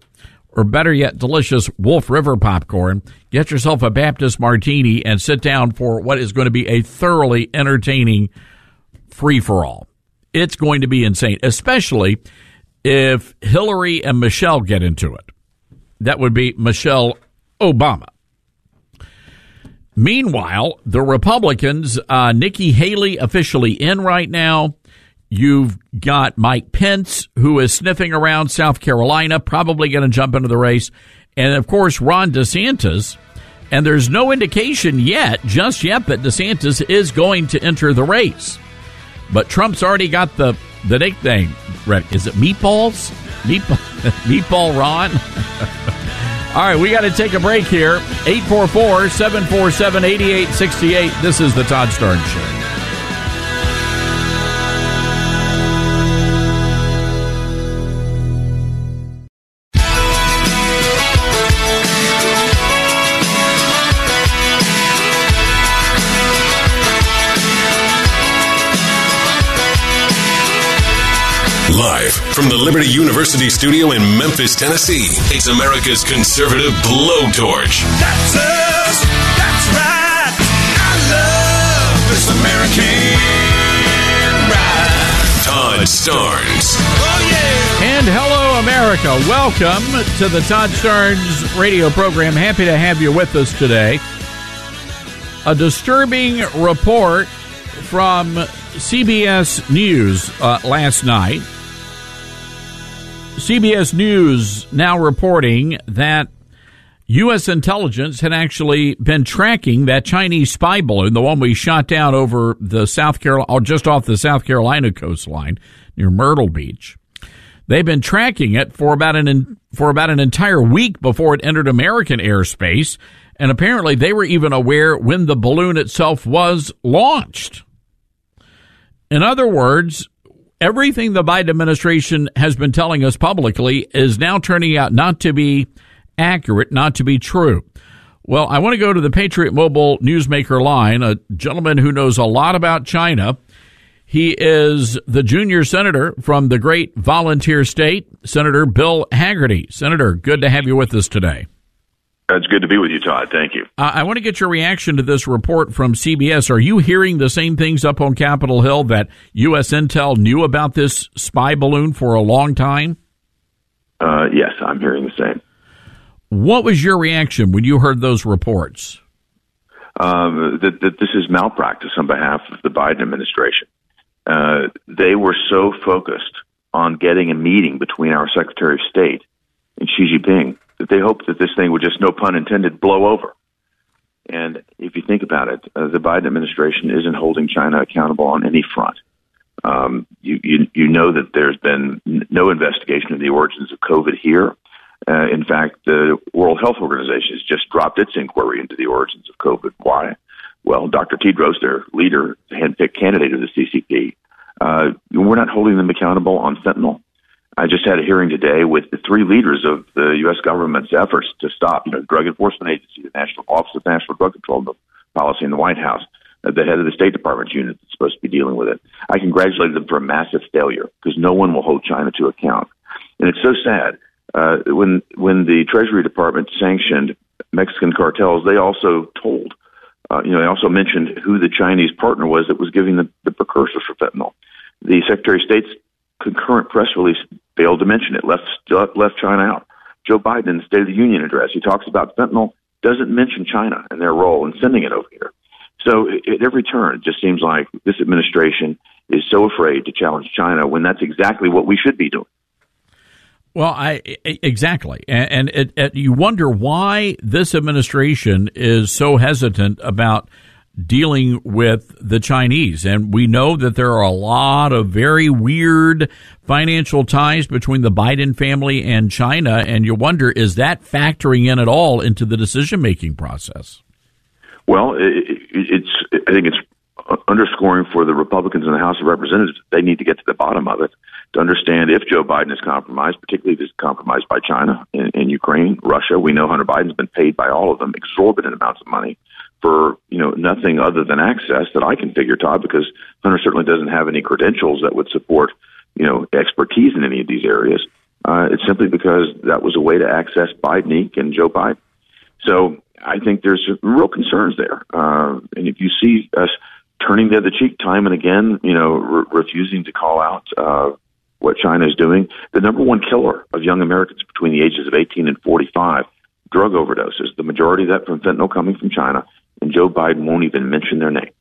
or better yet, delicious Wolf River popcorn. Get yourself a Baptist martini and sit down for what is going to be a thoroughly entertaining free for all. It's going to be insane, especially if Hillary and Michelle get into it. That would be Michelle Obama. Meanwhile, the Republicans, uh, Nikki Haley officially in right now. You've got Mike Pence, who is sniffing around South Carolina, probably going to jump into the race. And of course, Ron DeSantis. And there's no indication yet, just yet, that DeSantis is going to enter the race. But Trump's already got the, the nickname. Is it Meatballs? Meatball, Meatball Ron? All right, we got to take a break here. 844 747 8868. This is the Todd Starnes Show. From the Liberty University studio in Memphis, Tennessee, it's America's conservative blowtorch. That's us. That's right. I love this American ride. Todd Starnes. Oh, yeah. And hello, America. Welcome to the Todd Starnes radio program. Happy to have you with us today. A disturbing report from CBS News uh, last night. CBS News now reporting that U.S. intelligence had actually been tracking that Chinese spy balloon, the one we shot down over the South Carolina, or just off the South Carolina coastline near Myrtle Beach. They've been tracking it for about an for about an entire week before it entered American airspace, and apparently they were even aware when the balloon itself was launched. In other words, everything the Biden administration has been telling us publicly is now turning out not to be accurate, not to be true. Well, I want to go to the Patriot Mobile Newsmaker line, a gentleman who knows a lot about China. He is the junior senator from the great volunteer state, Senator Bill Hagerty. Senator, good to have you with us today. It's good to be with you, Todd. Thank you. Uh, I want to get your reaction to this report from CBS. Are you hearing the same things up on Capitol Hill that U.S. Intel knew about this spy balloon for a long time? Uh, yes, I'm hearing the same. What was your reaction when you heard those reports? Um, that, that this is malpractice on behalf of the Biden administration. Uh, they were so focused on getting a meeting between our Secretary of State and Xi Jinping that they hoped that this thing would just, no pun intended, blow over. And if you think about it, uh, the Biden administration isn't holding China accountable on any front. Um, you, you, you know that there's been no investigation of the origins of COVID here. Uh, in fact, the World Health Organization has just dropped its inquiry into the origins of COVID. Why? Well, Dr. Tedros, their leader, handpicked candidate of the CCP, uh, we're not holding them accountable on fentanyl. I just had a hearing today with the three leaders of the U.S. government's efforts to stop, you know, Drug Enforcement Agency, the National Office of National Drug Control the Policy in the White House, uh, the head of the State Department's unit that's supposed to be dealing with it. I congratulated them for a massive failure because no one will hold China to account. And it's so sad. Uh, when when the Treasury Department sanctioned Mexican cartels, they also told, uh, you know, they also mentioned who the Chinese partner was that was giving the, the precursors for fentanyl. The Secretary of State's concurrent press release failed to mention it, left left China out. Joe Biden in the State of the Union address, he talks about fentanyl, doesn't mention China and their role in sending it over here. So at every turn, it just seems like this administration is so afraid to challenge China when that's exactly what we should be doing. Well, I exactly, and, and it, it, you wonder why this administration is so hesitant about dealing with the Chinese. And we know that there are a lot of very weird financial ties between the Biden family and China. And you wonder, is that factoring in at all into the decision making process? Well, it's. I think it's underscoring for the Republicans in the House of Representatives. They need to get to the bottom of it to understand if Joe Biden is compromised, particularly if he's compromised by China in, in Ukraine, Russia. We know Hunter Biden's been paid by all of them exorbitant amounts of money for you know nothing other than access that I can figure, Todd, because Hunter certainly doesn't have any credentials that would support you know expertise in any of these areas. Uh, it's simply because that was a way to access Biden and Joe Biden. So I think there's real concerns there, uh, and if you see us turning the other cheek time and again, you know, re- refusing to call out uh, what China is doing. The number one killer of young Americans between the ages of 18 and 45, drug overdoses. The majority of that from fentanyl coming from China, and Joe Biden won't even mention their name.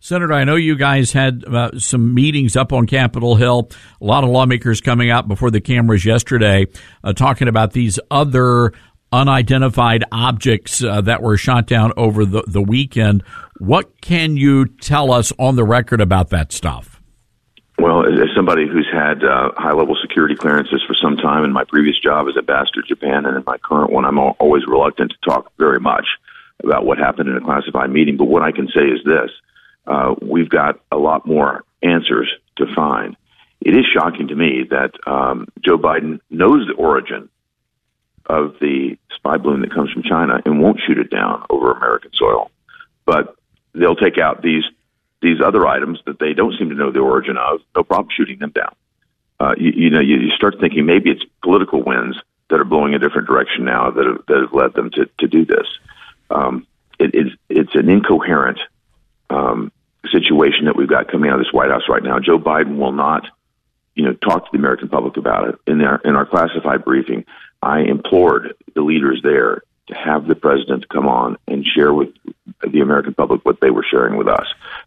Senator, I know you guys had uh, some meetings up on Capitol Hill. A lot of lawmakers coming out before the cameras yesterday uh, talking about these other unidentified objects uh, that were shot down over the, the weekend. What can you tell us on the record about that stuff? Well, as somebody who's had uh, high level security clearances for some time in my previous job as ambassador to Japan and in my current one, I'm always reluctant to talk very much about what happened in a classified meeting. But what I can say is this uh, we've got a lot more answers to find. It is shocking to me that um, Joe Biden knows the origin of the spy balloon that comes from China and won't shoot it down over American soil. But they'll take out these these other items that they don't seem to know the origin of. No problem shooting them down. Uh, you, you know, you, you start thinking maybe it's political winds that are blowing a different direction now that have, that have led them to, to do this. Um, it, it's, it's an incoherent um, situation that we've got coming out of this White House right now. Joe Biden will not, you know, talk to the American public about it. In our in our classified briefing, I implored the leaders there to have the president come on and share with the American public what they were sharing with us,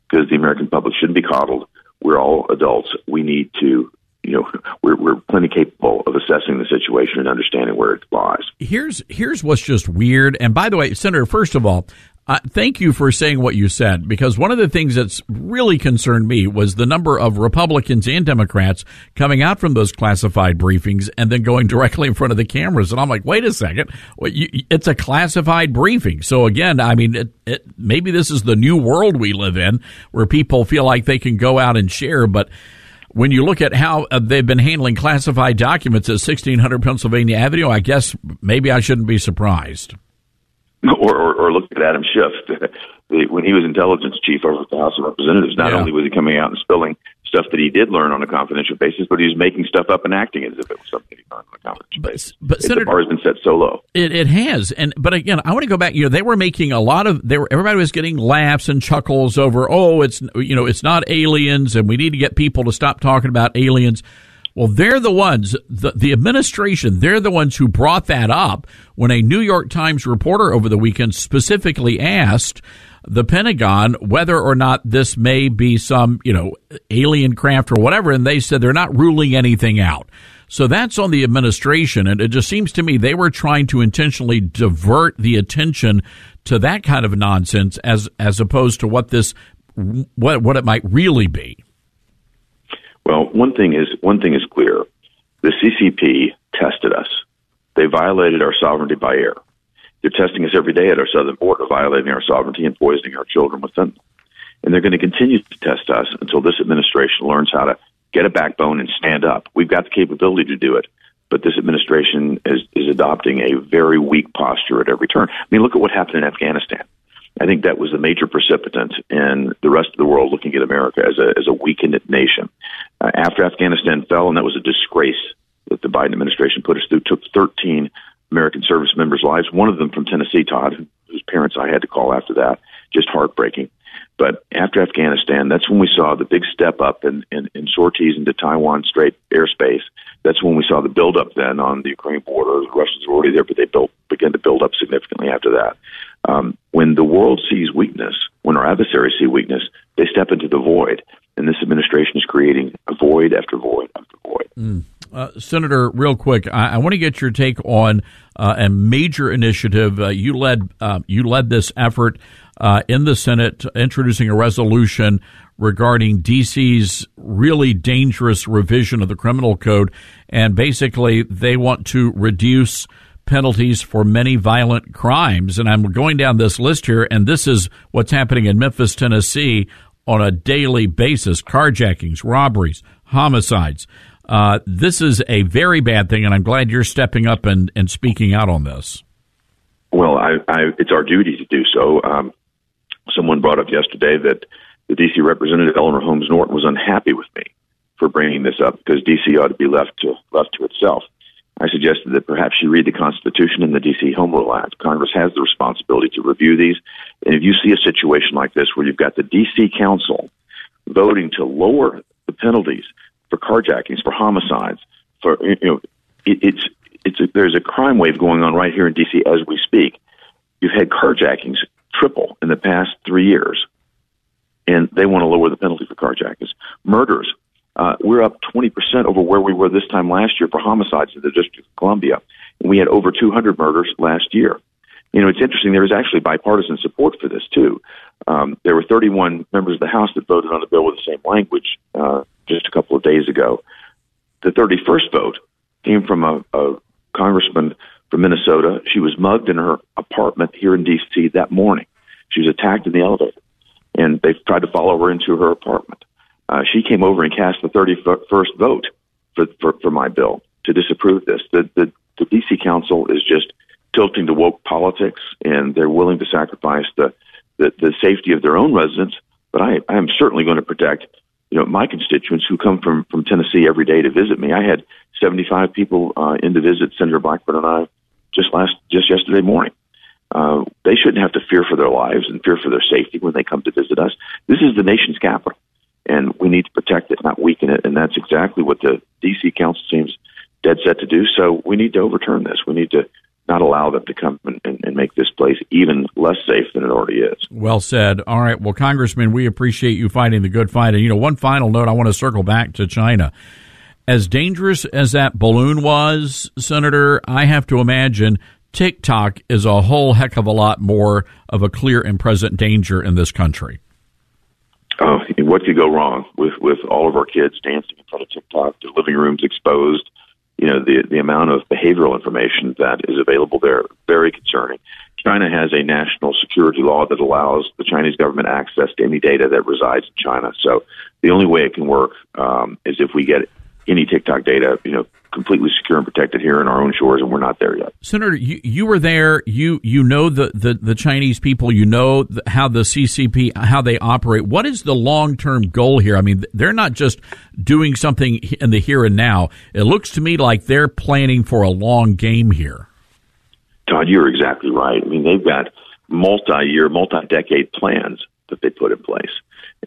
because the American public shouldn't be coddled. We're all adults. We need to you know we're we're plenty capable of assessing the situation and understanding where it lies. Here's here's what's just weird. And by the way, Senator, first of all, uh, thank you for saying what you said because one of the things that's really concerned me was the number of Republicans and Democrats coming out from those classified briefings and then going directly in front of the cameras. And I'm like, wait a second, it's a classified briefing. So again, I mean, it, it, maybe this is the new world we live in where people feel like they can go out and share, but when you look at how uh, they've been handling classified documents at 1600 Pennsylvania Avenue, I guess maybe I shouldn't be surprised. or, or, or look at Adam Schiff when he was intelligence chief over at the House of Representatives. Not yeah. only was he coming out and spilling stuff that he did learn on a confidential basis, but he was making stuff up and acting as if it was something he learned on a confidential but, basis. But Senator, the bar has been set so low. It, it has, and but again, I want to go back. You know, they were making a lot of. They were everybody was getting laughs and chuckles over. Oh, it's you know, it's not aliens, and we need to get people to stop talking about aliens. Well, they're the ones, the, the administration, they're the ones who brought that up when a New York Times reporter over the weekend specifically asked the Pentagon whether or not this may be some, you know, alien craft or whatever, and they said they're not ruling anything out. So that's on the administration, and it just seems to me they were trying to intentionally divert the attention to that kind of nonsense as as opposed to what this what what it might really be. Well, one thing is one thing is clear: the CCP tested us. They violated our sovereignty by air. They're testing us every day at our southern border, violating our sovereignty and poisoning our children with fentanyl. And they're going to continue to test us until this administration learns how to get a backbone and stand up. We've got the capability to do it, but this administration is, is adopting a very weak posture at every turn. I mean, look at what happened in Afghanistan. I think that was the major precipitant in the rest of the world looking at America as a as a weakened nation. Uh, after Afghanistan fell, and that was a disgrace that the Biden administration put us through, took 13 American service members' lives. One of them from Tennessee, Todd, whose parents I had to call after that. Just heartbreaking. But after Afghanistan, that's when we saw the big step up in, in, in sorties into Taiwan Strait airspace. That's when we saw the buildup then on the Ukraine border. The Russians were already there, but they built began to build up significantly after that. Um, when the world sees weakness, when our adversaries see weakness, they step into the void. And this administration is creating a void after void after void. Mm. Uh, Senator, real quick, I, I want to get your take on uh, a major initiative. Uh, you led uh, you led this effort uh, in the Senate, introducing a resolution regarding DC's really dangerous revision of the criminal code, and basically they want to reduce penalties for many violent crimes. And I'm going down this list here, and this is what's happening in Memphis, Tennessee, on a daily basis: carjackings, robberies, homicides. Uh, this is a very bad thing, and I'm glad you're stepping up and, and speaking out on this. Well, I, I, it's our duty to do so. Um, someone brought up yesterday that the D.C. representative Eleanor Holmes Norton was unhappy with me for bringing this up because D.C. ought to be left to left to itself. I suggested that perhaps she read the Constitution and the D.C. Home Rule Act. Congress has the responsibility to review these, and if you see a situation like this where you've got the D.C. Council voting to lower the penalties for carjackings, for homicides, for you know, it, it's it's a, there's a crime wave going on right here in D.C. as we speak. You've had carjackings triple in the past three years, and they want to lower the penalty for carjackings. Murders, uh, we're up 20% over where we were this time last year for homicides in the District of Columbia, and we had over 200 murders last year. You know, it's interesting. There was actually bipartisan support for this too. Um, there were 31 members of the House that voted on the bill with the same language uh, just a couple of days ago. The 31st vote came from a, a congressman from Minnesota. She was mugged in her apartment here in D.C. that morning. She was attacked in the elevator, and they tried to follow her into her apartment. Uh, she came over and cast the 31st vote for, for, for my bill to disapprove this. The, the, the D.C. Council is just tilting to woke politics, and they're willing to sacrifice the, the, the safety of their own residents. But I, I am certainly going to protect you know my constituents who come from from Tennessee every day to visit me. I had 75 people uh, in to visit Senator Blackburn and I just last just yesterday morning. Uh, they shouldn't have to fear for their lives and fear for their safety when they come to visit us. This is the nation's capital, and we need to protect it, not weaken it. And that's exactly what the D.C. Council seems dead set to do. So we need to overturn this. We need to not allow them to come and, and, and, make this place even less safe than it already is. Well said. All right. Well, Congressman, we appreciate you fighting the good fight. And, you know, one final note I want to circle back to China. As dangerous as that balloon was, Senator, I have to imagine TikTok is a whole heck of a lot more of a clear and present danger in this country. Oh, what could go wrong with, with all of our kids dancing in front of TikTok, their living rooms exposed? You know the the amount of behavioral information that is available there very concerning. China has a national security law that allows the Chinese government access to any data that resides in China. So the only way it can work um, is if we get any TikTok data, you know, completely secure and protected here in our own shores, and we're not there yet. Senator, you, you were there. You you know the, the, the Chinese people. You know the, how the CCP how they operate. What is the long term goal here? I mean, they're not just doing something in the here and now. It looks to me like they're planning for a long game here. Todd, you're exactly right. I mean, they've got multi year, multi decade plans that they put in place.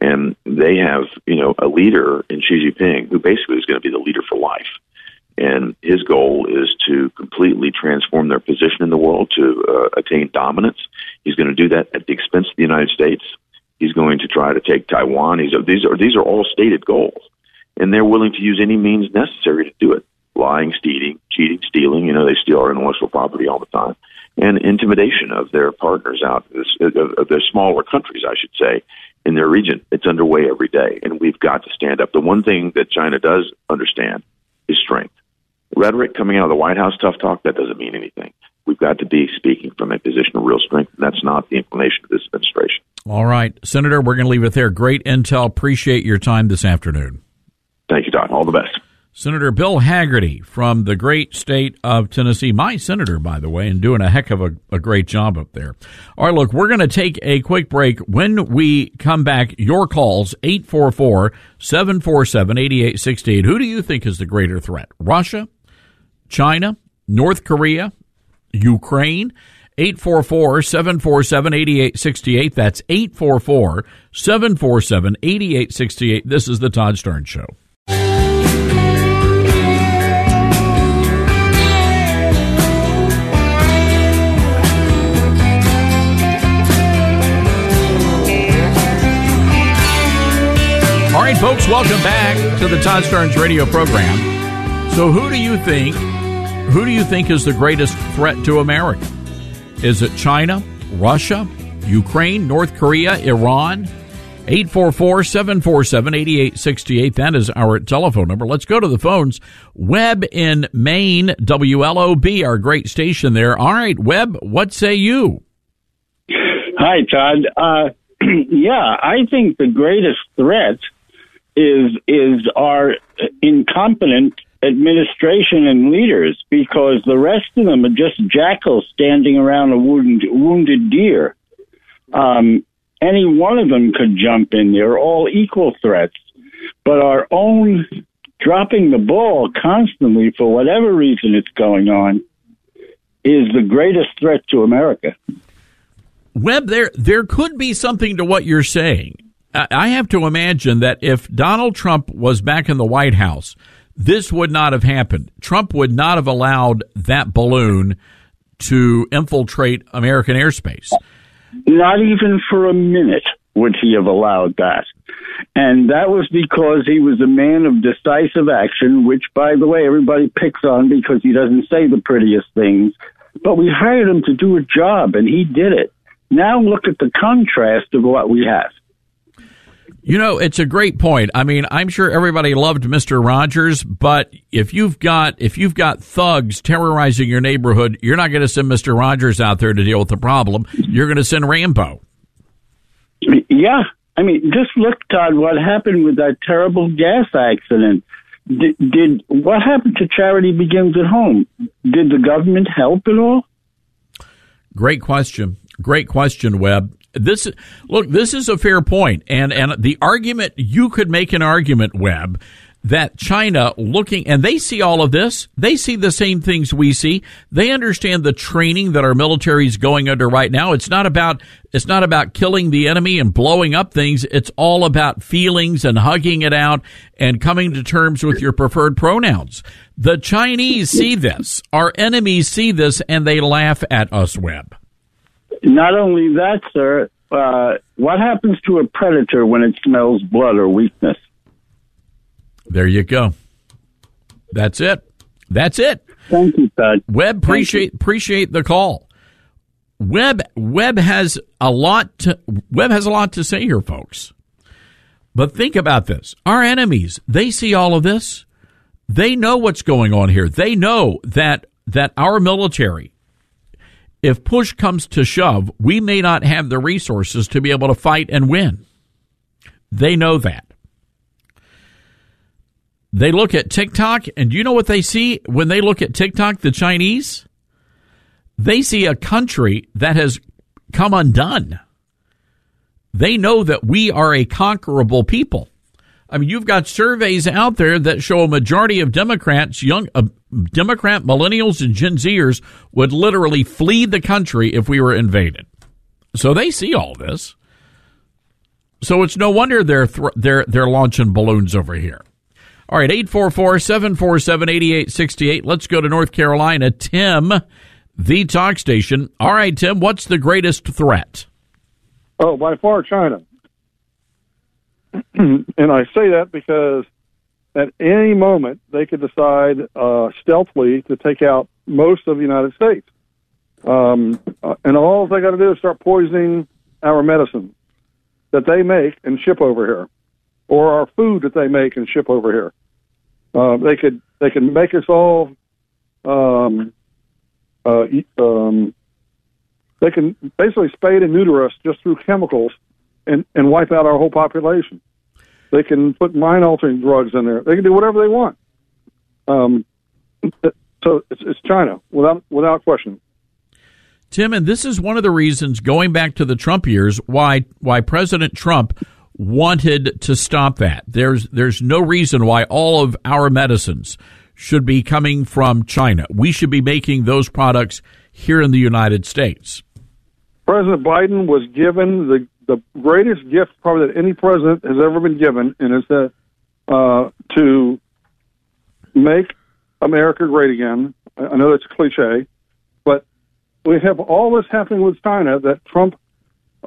And they have, you know, a leader in Xi Jinping who basically is going to be the leader for life. And his goal is to completely transform their position in the world to uh, attain dominance. He's going to do that at the expense of the United States. He's going to try to take Taiwan. He's, these are these are all stated goals, and they're willing to use any means necessary to do it. Lying, stealing, cheating, stealing. You know, they steal our intellectual property all the time, and intimidation of their partners out of, their smaller countries, I should say, in their region. It's underway every day, and we've got to stand up. The one thing that China does understand is strength rhetoric coming out of the White House, tough talk, that doesn't mean anything. We've got to be speaking from a position of real strength, and that's not the inclination of this administration. All right, Senator, we're going to leave it there. Great intel. Appreciate your time this afternoon. Thank you, Don. All the best. Senator Bill Hagerty from the great state of Tennessee, my senator, by the way, and doing a heck of a, a great job up there. All right, look, we're going to take a quick break. When we come back, your calls, 844 747 8868. Who do you think is the greater threat? Russia? China, North Korea, Ukraine. 844 747 8868. That's 844 747 8868. This is The Todd Starnes Show. All right, folks, welcome back to the Todd Starnes radio program. So who do you think who do you think is the greatest threat to America? Is it China, Russia, Ukraine, North Korea, Iran? 844-747-8868 that is our telephone number. Let's go to the phones. Webb in Maine, WLOB, our great station there. All right, Webb, what say you? Hi, Todd. Uh, yeah, I think the greatest threat is is our incompetent administration and leaders because the rest of them are just jackals standing around a wounded, wounded deer. Um, any one of them could jump in. They're all equal threats. But our own dropping the ball constantly for whatever reason it's going on is the greatest threat to America. Webb, there there could be something to what you're saying. I have to imagine that if Donald Trump was back in the White House, this would not have happened. Trump would not have allowed that balloon to infiltrate American airspace. Not even for a minute would he have allowed that. And that was because he was a man of decisive action, which, by the way, everybody picks on because he doesn't say the prettiest things. But we hired him to do a job, and he did it. Now look at the contrast of what we have. You know, it's a great point. I mean, I'm sure everybody loved Mr. Rogers, but if you've got if you've got thugs terrorizing your neighborhood, you're not going to send Mr. Rogers out there to deal with the problem. You're going to send Rambo. Yeah, I mean, just look, Todd, what happened with that terrible gas accident. Did, did what happened to Charity Begins at Home? Did the government help at all? Great question. Great question, Webb. This look, this is a fair point, and and the argument you could make an argument, Webb, that China looking and they see all of this, they see the same things we see. They understand the training that our military is going under right now. It's not about it's not about killing the enemy and blowing up things. It's all about feelings and hugging it out and coming to terms with your preferred pronouns. The Chinese see this. Our enemies see this and they laugh at us, Webb. Not only that, sir, uh, what happens to a predator when it smells blood or weakness? There you go. That's it. That's it. Thank you, Todd. Webb, appreciate appreciate the call. Webb Webb has a lot to Webb has a lot to say here, folks. But think about this. Our enemies, they see all of this. They know what's going on here. They know that that our military if push comes to shove, we may not have the resources to be able to fight and win. They know that. They look at TikTok, and you know what they see when they look at TikTok, the Chinese? They see a country that has come undone. They know that we are a conquerable people. I mean, you've got surveys out there that show a majority of Democrats, young uh, Democrat millennials and Gen Zers, would literally flee the country if we were invaded. So they see all this. So it's no wonder they're th- they're they're launching balloons over here. All right, 844-747-8868. Let's go to North Carolina. Tim, the talk station. All right, Tim, what's the greatest threat? Oh, by far China. and I say that because at any moment they could decide uh, stealthily to take out most of the United States. Um, uh, and all they got to do is start poisoning our medicine that they make and ship over here, or our food that they make and ship over here. Uh, they could they can make us all. Um, uh, um, they can basically spade and neuter us just through chemicals and, and wipe out our whole population. They can put mind altering drugs in there. They can do whatever they want. Um, so it's, it's China without without question. Tim, and this is one of the reasons, going back to the Trump years, why why President Trump wanted to stop that. There's there's no reason why all of our medicines should be coming from China. We should be making those products here in the United States. President Biden was given the the greatest gift probably that any president has ever been given, and it's that uh, to make America great again. I know that's a cliche, but we have all this happening with China that Trump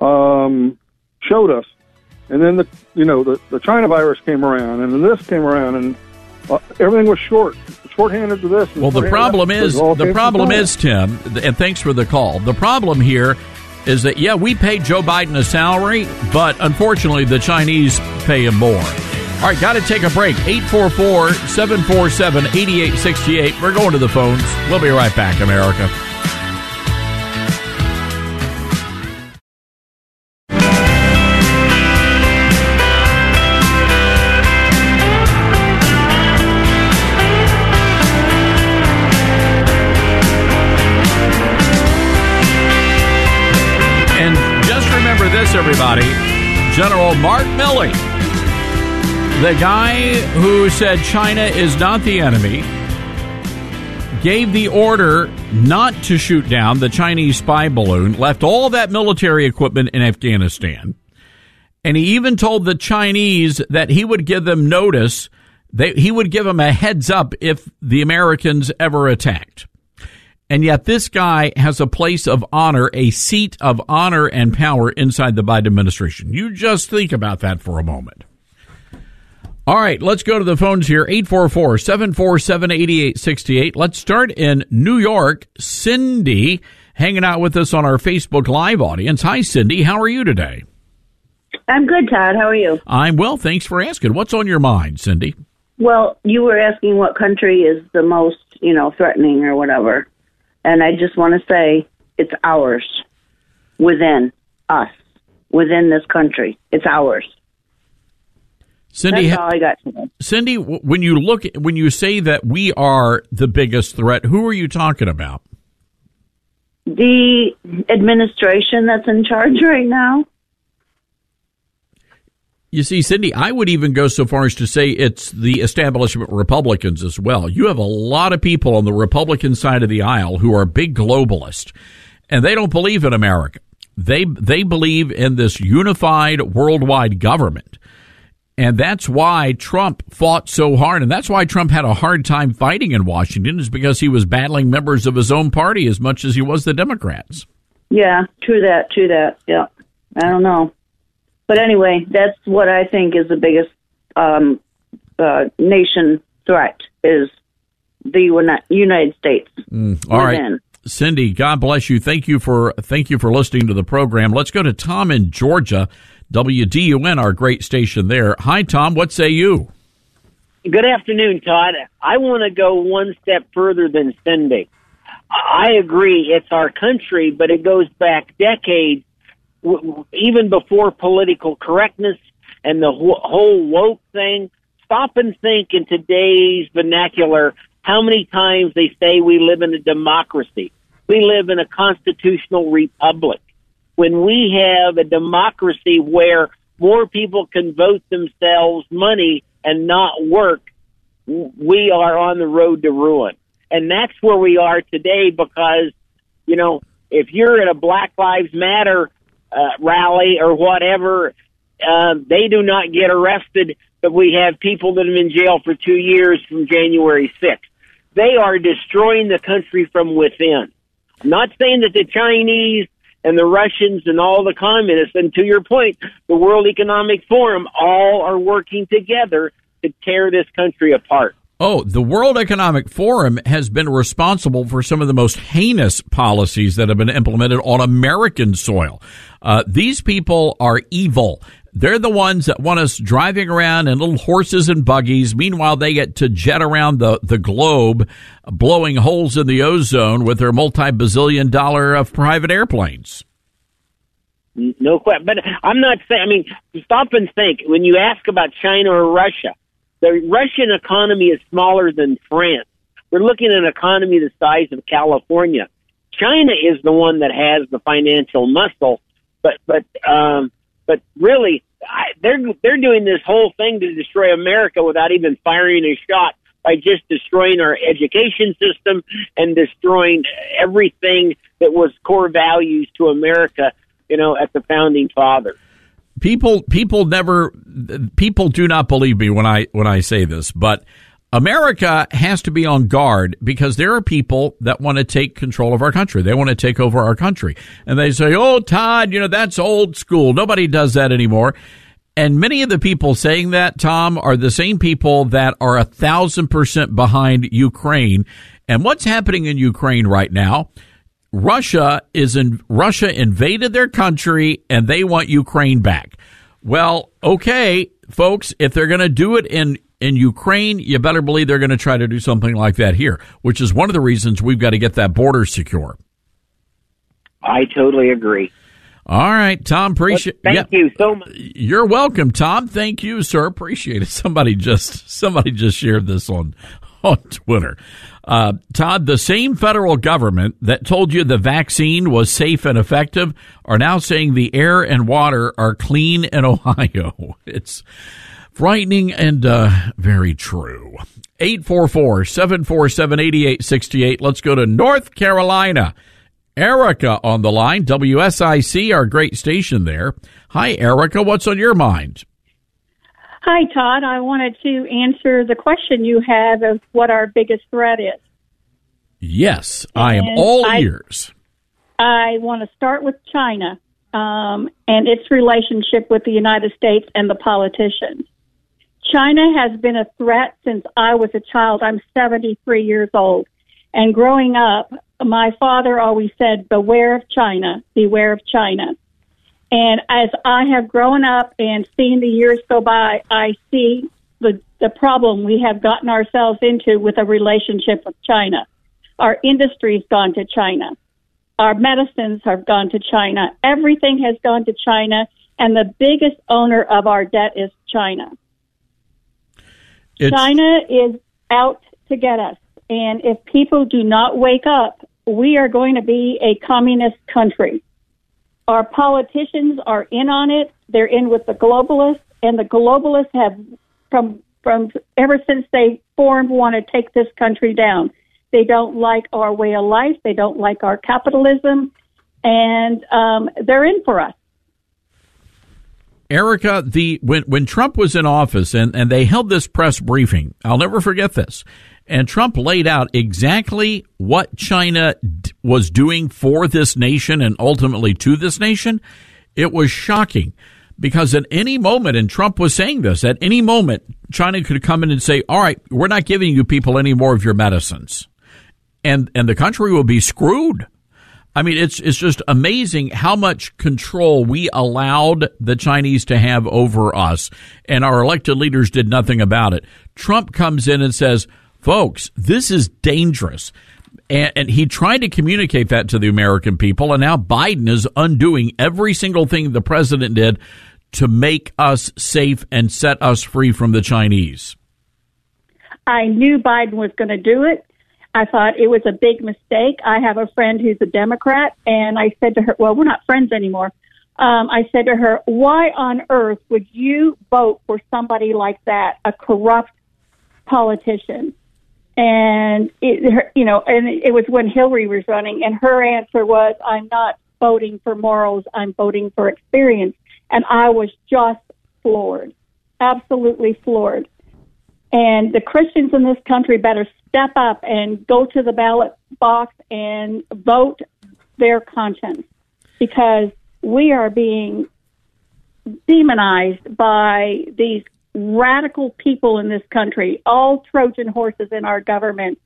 um, showed us, and then the you know the, the China virus came around, and then this came around, and Uh, everything was short, shorthanded to this. Well, the problem is the problem is Tim, and thanks for the call. The problem here is that yeah, we pay Joe Biden a salary, but unfortunately, the Chinese pay him more. All right, got to take a break. 844-747-8868. We're going to the phones. We'll be right back, America. Everybody. General Mark Milley, the guy who said China is not the enemy, gave the order not to shoot down the Chinese spy balloon, left all that military equipment in Afghanistan, and he even told the Chinese that he would give them notice, that he would give them a heads up if the Americans ever attacked. And yet, this guy has a place of honor, a seat of honor and power inside the Biden administration. You just think about that for a moment. All right, let's go to the phones here 844 747 8868. Let's start in New York. Cindy hanging out with us on our Facebook Live audience. Hi, Cindy. How are you today? I'm good, Todd. How are you? I'm well. Thanks for asking. What's on your mind, Cindy? Well, you were asking what country is the most, you know, threatening or whatever. And I just want to say it's ours within us, within this country. It's ours. Cindy, That's all I got today. Cindy, when you look, when you say that we are the biggest threat, who are you talking about? The administration that's in charge right now. You see, Cindy, I would even go so far as to say it's the establishment Republicans as well. You have a lot of people on the Republican side of the aisle who are big globalists, and they don't believe in America. They they believe in this unified worldwide government. And that's why Trump fought so hard. And that's why Trump had a hard time fighting in Washington is because he was battling members of his own party as much as he was the Democrats. Yeah, true that, true that. Yeah. I don't know. But anyway, that's what I think is the biggest um, uh, nation threat is the United States. Mm, all right. Within. Cindy, God bless you. Thank you for thank you for listening to the program. Let's go to Tom in Georgia. WDUN, our great station there. Hi, Tom. What say you? Good afternoon, Todd. I want to go one step further than Cindy. I agree, it's our country, but it goes back decades, w- w- even before political correctness and the wh- whole woke thing. Stop and think in today's vernacular how many times they say we live in a democracy. We live in a constitutional republic. When we have a democracy where more people can vote themselves money and not work, we are on the road to ruin. And that's where we are today because, you know, if you're in a Black Lives Matter uh, rally or whatever, uh, they do not get arrested, but we have people that have been in jail for two years from January 6th. They are destroying the country from within. I'm not saying that the Chinese and the Russians and all the communists, and to your point, the World Economic Forum, all are working together to tear this country apart. Oh, the World Economic Forum has been responsible for some of the most heinous policies that have been implemented on American soil. Uh, these people are evil. They're the ones that want us driving around in little horses and buggies. Meanwhile, they get to jet around the, the globe, blowing holes in the ozone with their multi bazillion dollar of private airplanes. No question. But I'm not saying, I mean, stop and think. When you ask about China or Russia, the Russian economy is smaller than France. We're looking at an economy the size of California. China is the one that has the financial muscle, but, but, um, but really, I, they're, they're doing this whole thing to destroy America without even firing a shot by just destroying our education system and destroying everything that was core values to America, you know, at the founding fathers. People people never people do not believe me when I when I say this, but America has to be on guard because there are people that want to take control of our country. They want to take over our country. And they say, "Oh, Todd, you know, that's old school. Nobody does that anymore." And many of the people saying that, Tom, are the same people that are a thousand percent behind Ukraine. And what's happening in Ukraine right now? Russia is in Russia invaded their country and they want Ukraine back. Well, okay, folks, if they're going to do it in in Ukraine, you better believe they're going to try to do something like that here, which is one of the reasons we've got to get that border secure. I totally agree. All right, Tom. Appreciate. Well, thank yeah. you so much. You're welcome, Tom. Thank you, sir. Appreciate it. Somebody just somebody just shared this on on Twitter. Uh, Todd, the same federal government that told you the vaccine was safe and effective are now saying the air and water are clean in Ohio. It's frightening and uh, very true. 844 747 8868. Let's go to North Carolina. Erica on the line, WSIC, our great station there. Hi, Erica. What's on your mind? Hi, Todd. I wanted to answer the question you have of what our biggest threat is. Yes, I am all I, ears. I want to start with China um, and its relationship with the United States and the politicians. China has been a threat since I was a child. I'm 73 years old. And growing up, my father always said, beware of China, beware of China. And as I have grown up and seen the years go by, I see the, the problem we have gotten ourselves into with a relationship with China. Our industry's gone to China. Our medicines have gone to China. Everything has gone to China. And the biggest owner of our debt is China. It's- China is out to get us. And if people do not wake up, we are going to be a communist country. Our politicians are in on it. They're in with the globalists, and the globalists have, from from ever since they formed, want to take this country down. They don't like our way of life. They don't like our capitalism, and um, they're in for us. Erica, the when when Trump was in office and, and they held this press briefing, I'll never forget this. And Trump laid out exactly what China d- was doing for this nation and ultimately to this nation. It was shocking because at any moment, and Trump was saying this, at any moment, China could come in and say, all right, we're not giving you people any more of your medicines. And, and the country will be screwed. I mean, it's it's just amazing how much control we allowed the Chinese to have over us, and our elected leaders did nothing about it. Trump comes in and says, "Folks, this is dangerous." And, and, he tried to communicate that to the American people, and now Biden is undoing every single thing the president did to make us safe and set us free from the Chinese. I knew Biden was going to do it. I thought it was a big mistake. I have a friend who's a Democrat, and I said to her, well, we're not friends anymore. Um, I said to her, why on earth would you vote for somebody like that, a corrupt politician? And it, you know, and it was when Hillary was running, and her answer was, "I'm not voting for morals. I'm voting for experience." And I was just floored, absolutely floored. And the Christians in this country better step up and go to the ballot box and vote their conscience because we are being demonized by these radical people in this country, all Trojan horses in our government.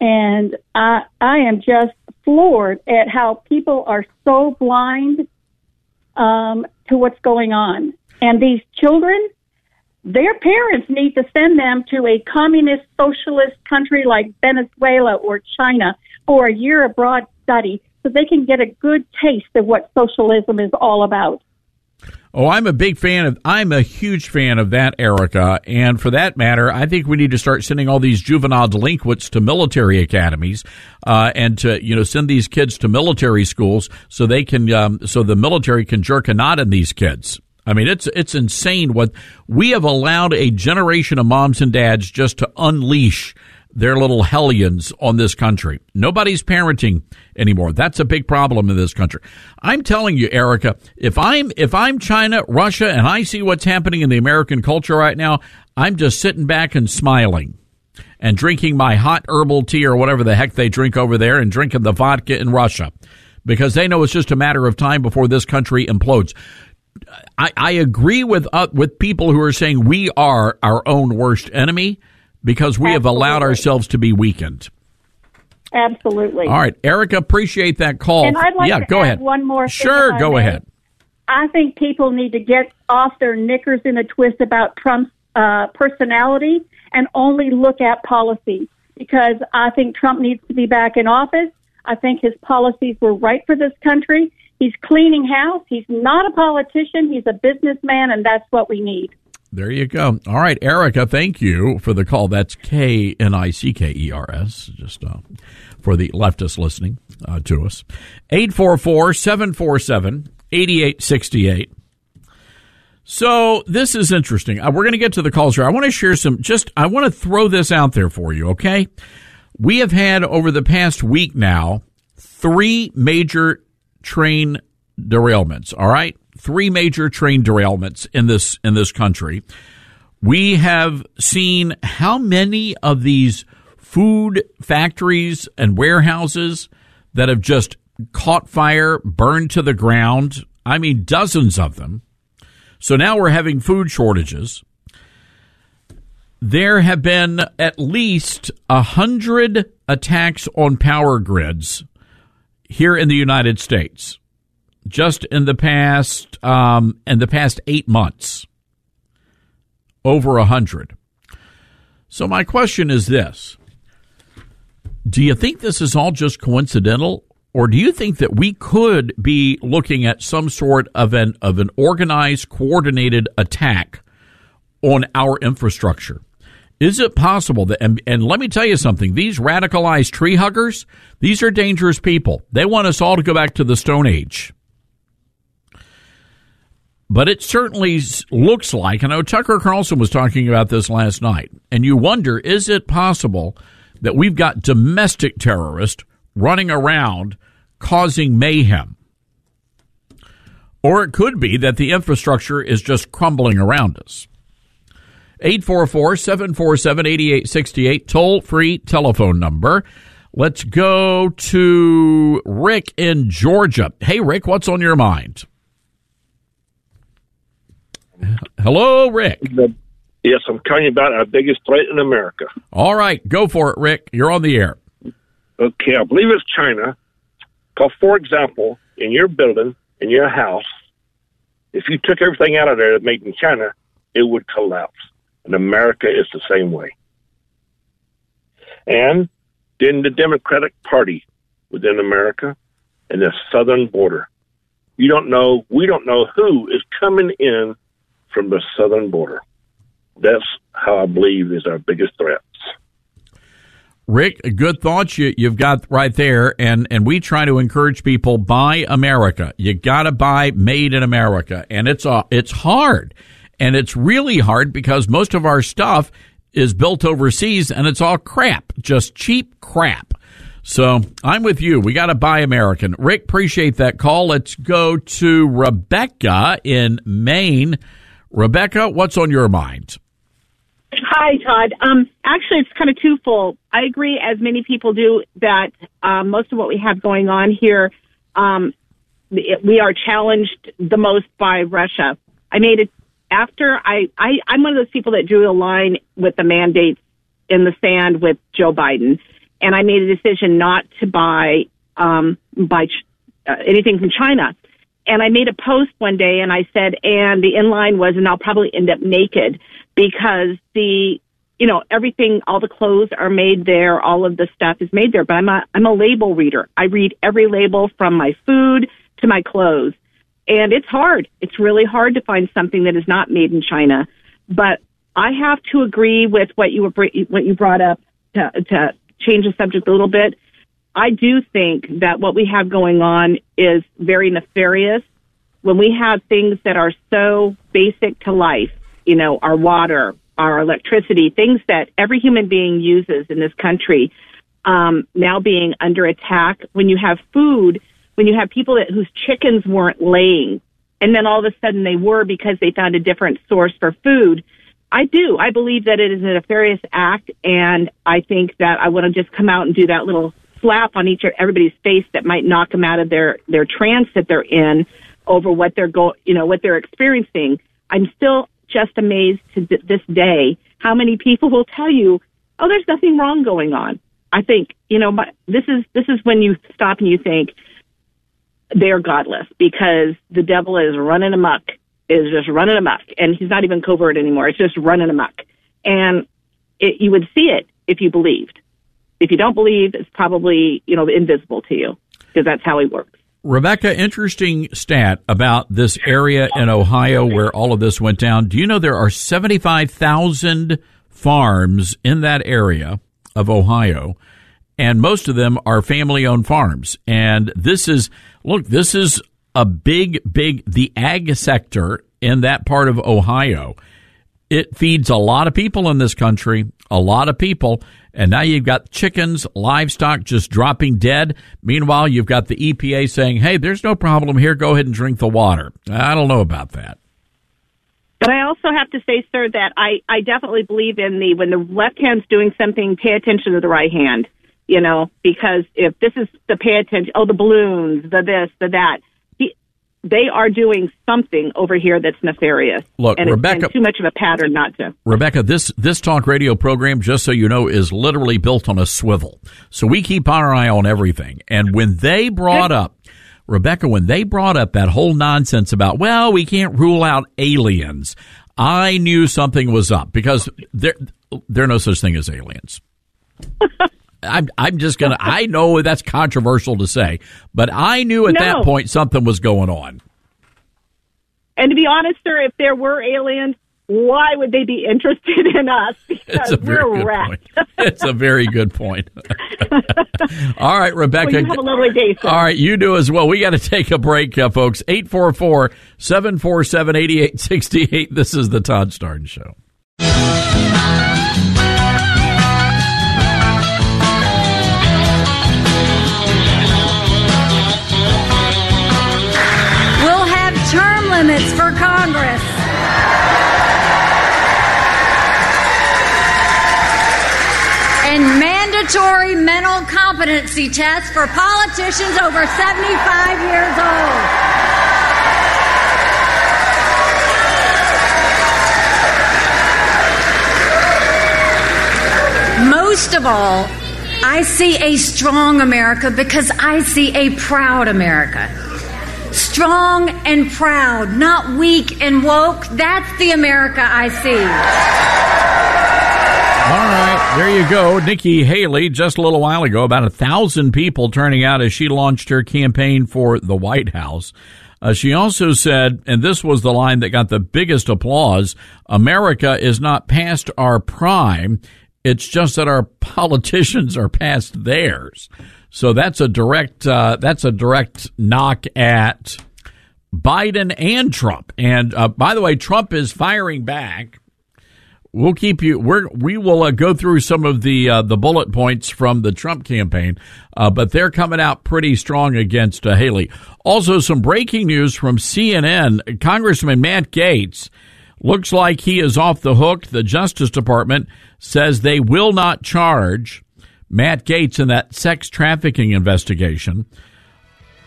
And I, I am just floored at how people are so blind um, to what's going on. And these children, their parents need to send them to a communist socialist country like Venezuela or China for a year abroad study so they can get a good taste of what socialism is all about. Oh, I'm a big fan of, I'm a huge fan of that, Erica. And for that matter, I think we need to start sending all these juvenile delinquents to military academies, uh, and to, you know, send these kids to military schools so they can, um, so the military can jerk a knot in these kids. I mean, it's it's insane what we have allowed a generation of moms and dads just to unleash their little hellions on this country. Nobody's parenting anymore. That's a big problem in this country. I'm telling you, Erica, if I'm if I'm China, Russia, and I see what's happening in the American culture right now, I'm just sitting back and smiling and drinking my hot herbal tea or whatever the heck they drink over there and drinking the vodka in Russia because they know it's just a matter of time before this country implodes. I, I agree with uh, with people who are saying we are our own worst enemy because we have allowed ourselves to be weakened. Absolutely. All right, Erica, appreciate that call. And I'd like yeah, to go ahead. one more. Sure, I go ahead. I think people need to get off their knickers in a twist about Trump's uh, personality and only look at policy because I think Trump needs to be back in office. I think his policies were right for this country. He's cleaning house. He's not a politician. He's a businessman, and that's what we need. There you go. All right, Erica, thank you for the call. That's K N I C K E R S, just uh, for the leftists listening uh, to us. 844 747 8868. So this is interesting. Uh, we're going to get to the calls here. I want to share some, just, I want to throw this out there for you, okay? We have had over the past week now three major train derailments, all right? Three major train derailments in this in this country. We have seen how many of these food factories and warehouses that have just caught fire, burned to the ground. I mean dozens of them. So now we're having food shortages. There have been at least a hundred attacks on power grids here in the United States, just in the past um, in the past eight months, over a hundred. So my question is this: Do you think this is all just coincidental, or do you think that we could be looking at some sort of an of an organized, coordinated attack on our infrastructure? Is it possible that, and, and let me tell you something, these radicalized tree huggers, these are dangerous people. They want us all to go back to the Stone Age. But it certainly looks like, I know Tucker Carlson was talking about this last night, and you wonder, is it possible that we've got domestic terrorists running around causing mayhem? Or it could be that the infrastructure is just crumbling around us. 844 747 8868, toll free telephone number. Let's go to Rick in Georgia. Hey, Rick, what's on your mind? Hello, Rick. Yes, I'm calling you about our biggest threat in America. All right, go for it, Rick. You're on the air. Okay, I believe it's China. Because, for example, in your building, in your house, if you took everything out of there that made in China, it would collapse. And America is the same way. And then the Democratic Party within America and the southern border. You don't know, we don't know who is coming in from the southern border. That's how I believe is our biggest threat. Rick, good thoughts you, you've got right there, and, and we try to encourage people buy America. You got to buy made in America, and it's a, it's hard, and it's really hard because most of our stuff is built overseas, and it's all crap, just cheap crap. So I'm with you. We got to buy American. Rick, appreciate that call. Let's go to Rebecca in Maine. Rebecca, what's on your mind? Hi, Todd. Um, actually, it's kind of twofold. I agree, as many people do, that um, most of what we have going on here, um, it, we are challenged the most by Russia. I made it after I, I, I'm one of those people that drew a line with the mandates in the sand with Joe Biden, and I made a decision not to buy um, buy uh, anything from China. And I made a post one day, and I said, and the inline was, and I'll probably end up naked because the you know everything all the clothes are made there all of the stuff is made there. But i'm a i'm a label reader. I read every label from my food to my clothes. And it's hard. It's really hard to find something that is not made in china. But i have to agree with what you were what you brought up to to change the subject a little bit i do think that what we have going on is very nefarious when we have things that are so basic to life you know, our water, our electricity, things that every human being uses in this country, um, now being under attack. When you have food, when you have people that whose chickens weren't laying, and then all of a sudden they were because they found a different source for food. I do. I believe that it is a nefarious act, and I think that I want to just come out and do that little slap on each everybody's face that might knock them out of their their trance that they're in over what they're go, you know, what they're experiencing. I'm still just amazed to th- this day how many people will tell you, "Oh, there's nothing wrong going on." I think you know, but this is this is when you stop and you think they're godless because the devil is running amok, is just running amok, and he's not even covert anymore. It's just running amok, and it, you would see it if you believed. If you don't believe, it's probably you know invisible to you because that's how he works. Rebecca, interesting stat about this area in Ohio where all of this went down. Do you know there are 75,000 farms in that area of Ohio? And most of them are family owned farms. And this is, look, this is a big, big, the ag sector in that part of Ohio. It feeds a lot of people in this country, a lot of people. And now you've got chickens, livestock just dropping dead. Meanwhile, you've got the EPA saying, hey, there's no problem here. Go ahead and drink the water. I don't know about that. But I also have to say, sir, that I, I definitely believe in the when the left hand's doing something, pay attention to the right hand. You know, because if this is the pay attention, oh, the balloons, the this, the that, they are doing something over here that's nefarious. Look, and Rebecca- it's too much of a pattern not to. Rebecca, this this talk radio program, just so you know, is literally built on a swivel. So we keep our eye on everything. And when they brought up, Rebecca, when they brought up that whole nonsense about, well, we can't rule out aliens, I knew something was up because there there are no such thing as aliens. I'm I'm just gonna. I know that's controversial to say, but I knew at that point something was going on. And to be honest, sir, if there were aliens, why would they be interested in us? It's Because a very we're point. It's a very good point. All right, Rebecca. Well, have a lovely day, sir. All right, you do as well. We got to take a break, uh, folks. 844 747 8868. This is the Todd Starnes Show. Mandatory mental competency tests for politicians over 75 years old. Most of all, I see a strong America because I see a proud America. Strong and proud, not weak and woke. That's the America I see. All right, there you go. Nikki Haley, just a little while ago, about a thousand people turning out as she launched her campaign for the White House. Uh, she also said, and this was the line that got the biggest applause America is not past our prime. It's just that our politicians are past theirs. So that's a direct, uh, that's a direct knock at Biden and Trump. And uh, by the way, Trump is firing back. We'll keep you. We're we will uh, go through some of the uh, the bullet points from the Trump campaign, uh, but they're coming out pretty strong against uh, Haley. Also, some breaking news from CNN. Congressman Matt Gaetz looks like he is off the hook. The Justice Department says they will not charge Matt Gaetz in that sex trafficking investigation,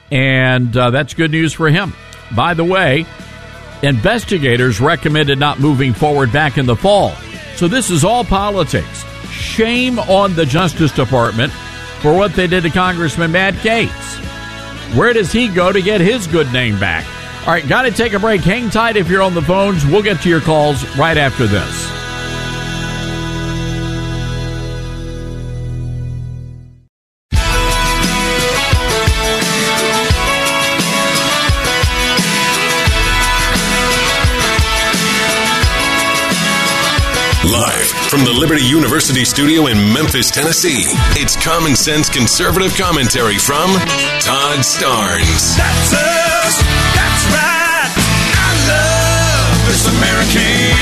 and uh, that's good news for him. By the way, investigators recommended not moving forward back in the fall. So this is all politics. Shame on the Justice Department for what they did to Congressman Matt Gaetz. Where does he go to get his good name back? All right, got to take a break. Hang tight if you're on the phones. We'll get to your calls right after this. From the Liberty University studio in Memphis, Tennessee, it's common sense conservative commentary from Todd Starnes. That's us. That's right. I love this American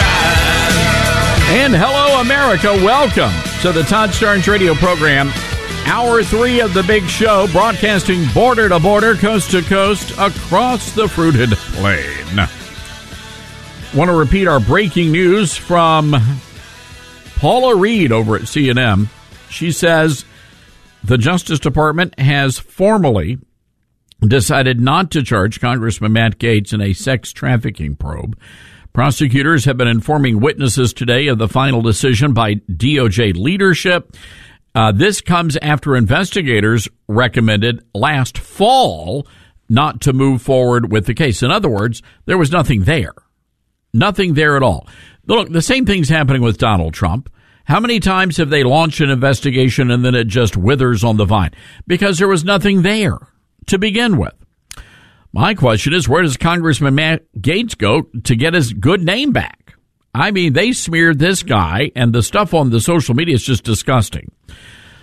ride. And hello, America. Welcome to the Todd Starnes radio program. Hour three of the big show, broadcasting border to border, coast to coast, across the fruited plain. Want to repeat our breaking news from Paula Reid over at CNN. She says the Justice Department has formally decided not to charge Congressman Matt Gaetz in a sex trafficking probe. Prosecutors have been informing witnesses today of the final decision by DOJ leadership. Uh, this comes after investigators recommended last fall not to move forward with the case. In other words, there was nothing there. Nothing there at all. Look, the same thing's happening with Donald Trump. How many times have they launched an investigation and then it just withers on the vine? Because there was nothing there to begin with. My question is, where does Congressman Matt Gaetz go to get his good name back? I mean, they smeared this guy, and the stuff on the social media is just disgusting.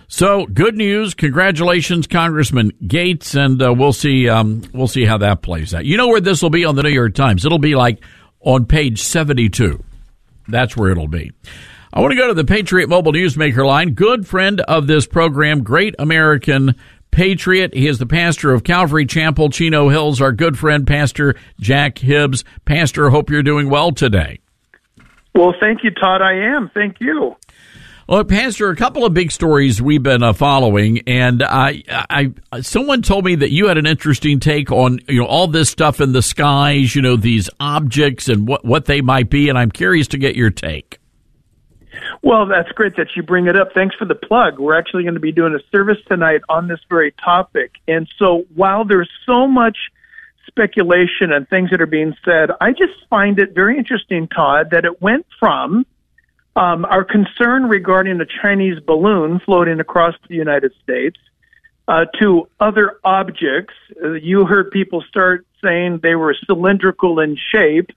So, good news, congratulations, Congressman Gaetz, and uh, we'll see. Um, we'll see how that plays out. You know where this will be on the New York Times? It'll be like on page seventy-two. That's where it'll be. I want to go to the Patriot Mobile Newsmaker line. Good friend of this program, great American Patriot. He is the pastor of Calvary Chapel, Chino Hills. Our good friend, Pastor Jack Hibbs. Pastor, hope you're doing well today. Well, thank you, Todd. I am. Thank you. Well, Pastor, a couple of big stories we've been uh, following, and I, I, someone told me that you had an interesting take on you know all this stuff in the skies, you know these objects and what what they might be, and I'm curious to get your take. Well, that's great that you bring it up. Thanks for the plug. We're actually going to be doing a service tonight on this very topic. And so while there's so much speculation and things that are being said, I just find it very interesting, Todd, that it went from um, our concern regarding a Chinese balloon floating across the United States uh, to other objects. Uh, you heard people start saying they were cylindrical in shape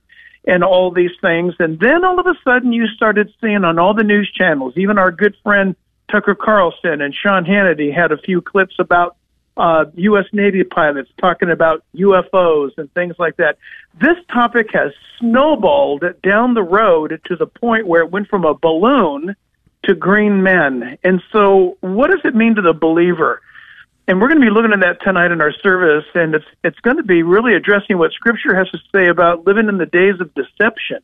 and all these things. And then all of a sudden you started seeing on all the news channels, even our good friend Tucker Carlson and Sean Hannity had a few clips about uh, U.S. Navy pilots talking about UFOs and things like that. This topic has snowballed down the road to the point where it went from a balloon to green men. And so, what does it mean to the believer? And we're going to be looking at that tonight in our service, and it's it's going to be really addressing what Scripture has to say about living in the days of deception.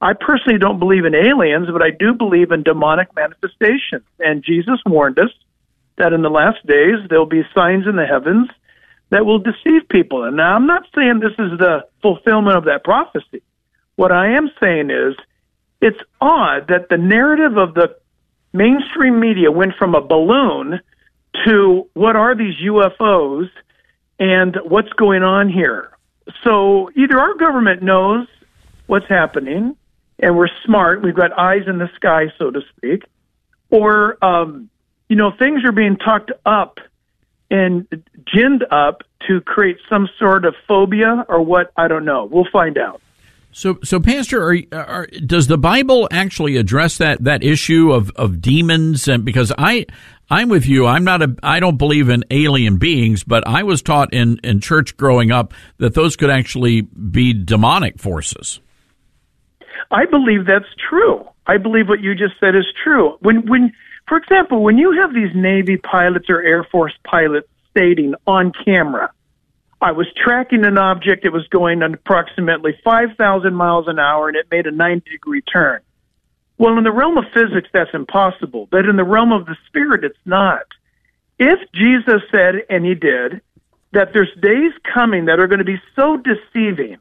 I personally don't believe in aliens, but I do believe in demonic manifestations. And Jesus warned us that in the last days there'll be signs in the heavens that will deceive people. And now I'm not saying this is the fulfillment of that prophecy. What I am saying is it's odd that the narrative of the mainstream media went from a balloon to what are these UFOs and what's going on here. So either our government knows what's happening and we're smart, we've got eyes in the sky, so to speak, or um, you know, things are being talked up and ginned up to create some sort of phobia or what, I don't know. We'll find out. So, so Pastor, are, are, does the Bible actually address that that issue of, of demons? And because I, I'm with you, I'm not a, I don't believe in alien beings, but I was taught in in church growing up that those could actually be demonic forces. I believe that's true. I believe what you just said is true. When when for example, when you have these Navy pilots or Air Force pilots stating on camera, I was tracking an object, it was going at approximately 5,000 miles an hour and it made a 90 degree turn. Well, in the realm of physics, that's impossible, but in the realm of the spirit, it's not. If Jesus said, and he did, that there's days coming that are going to be so deceiving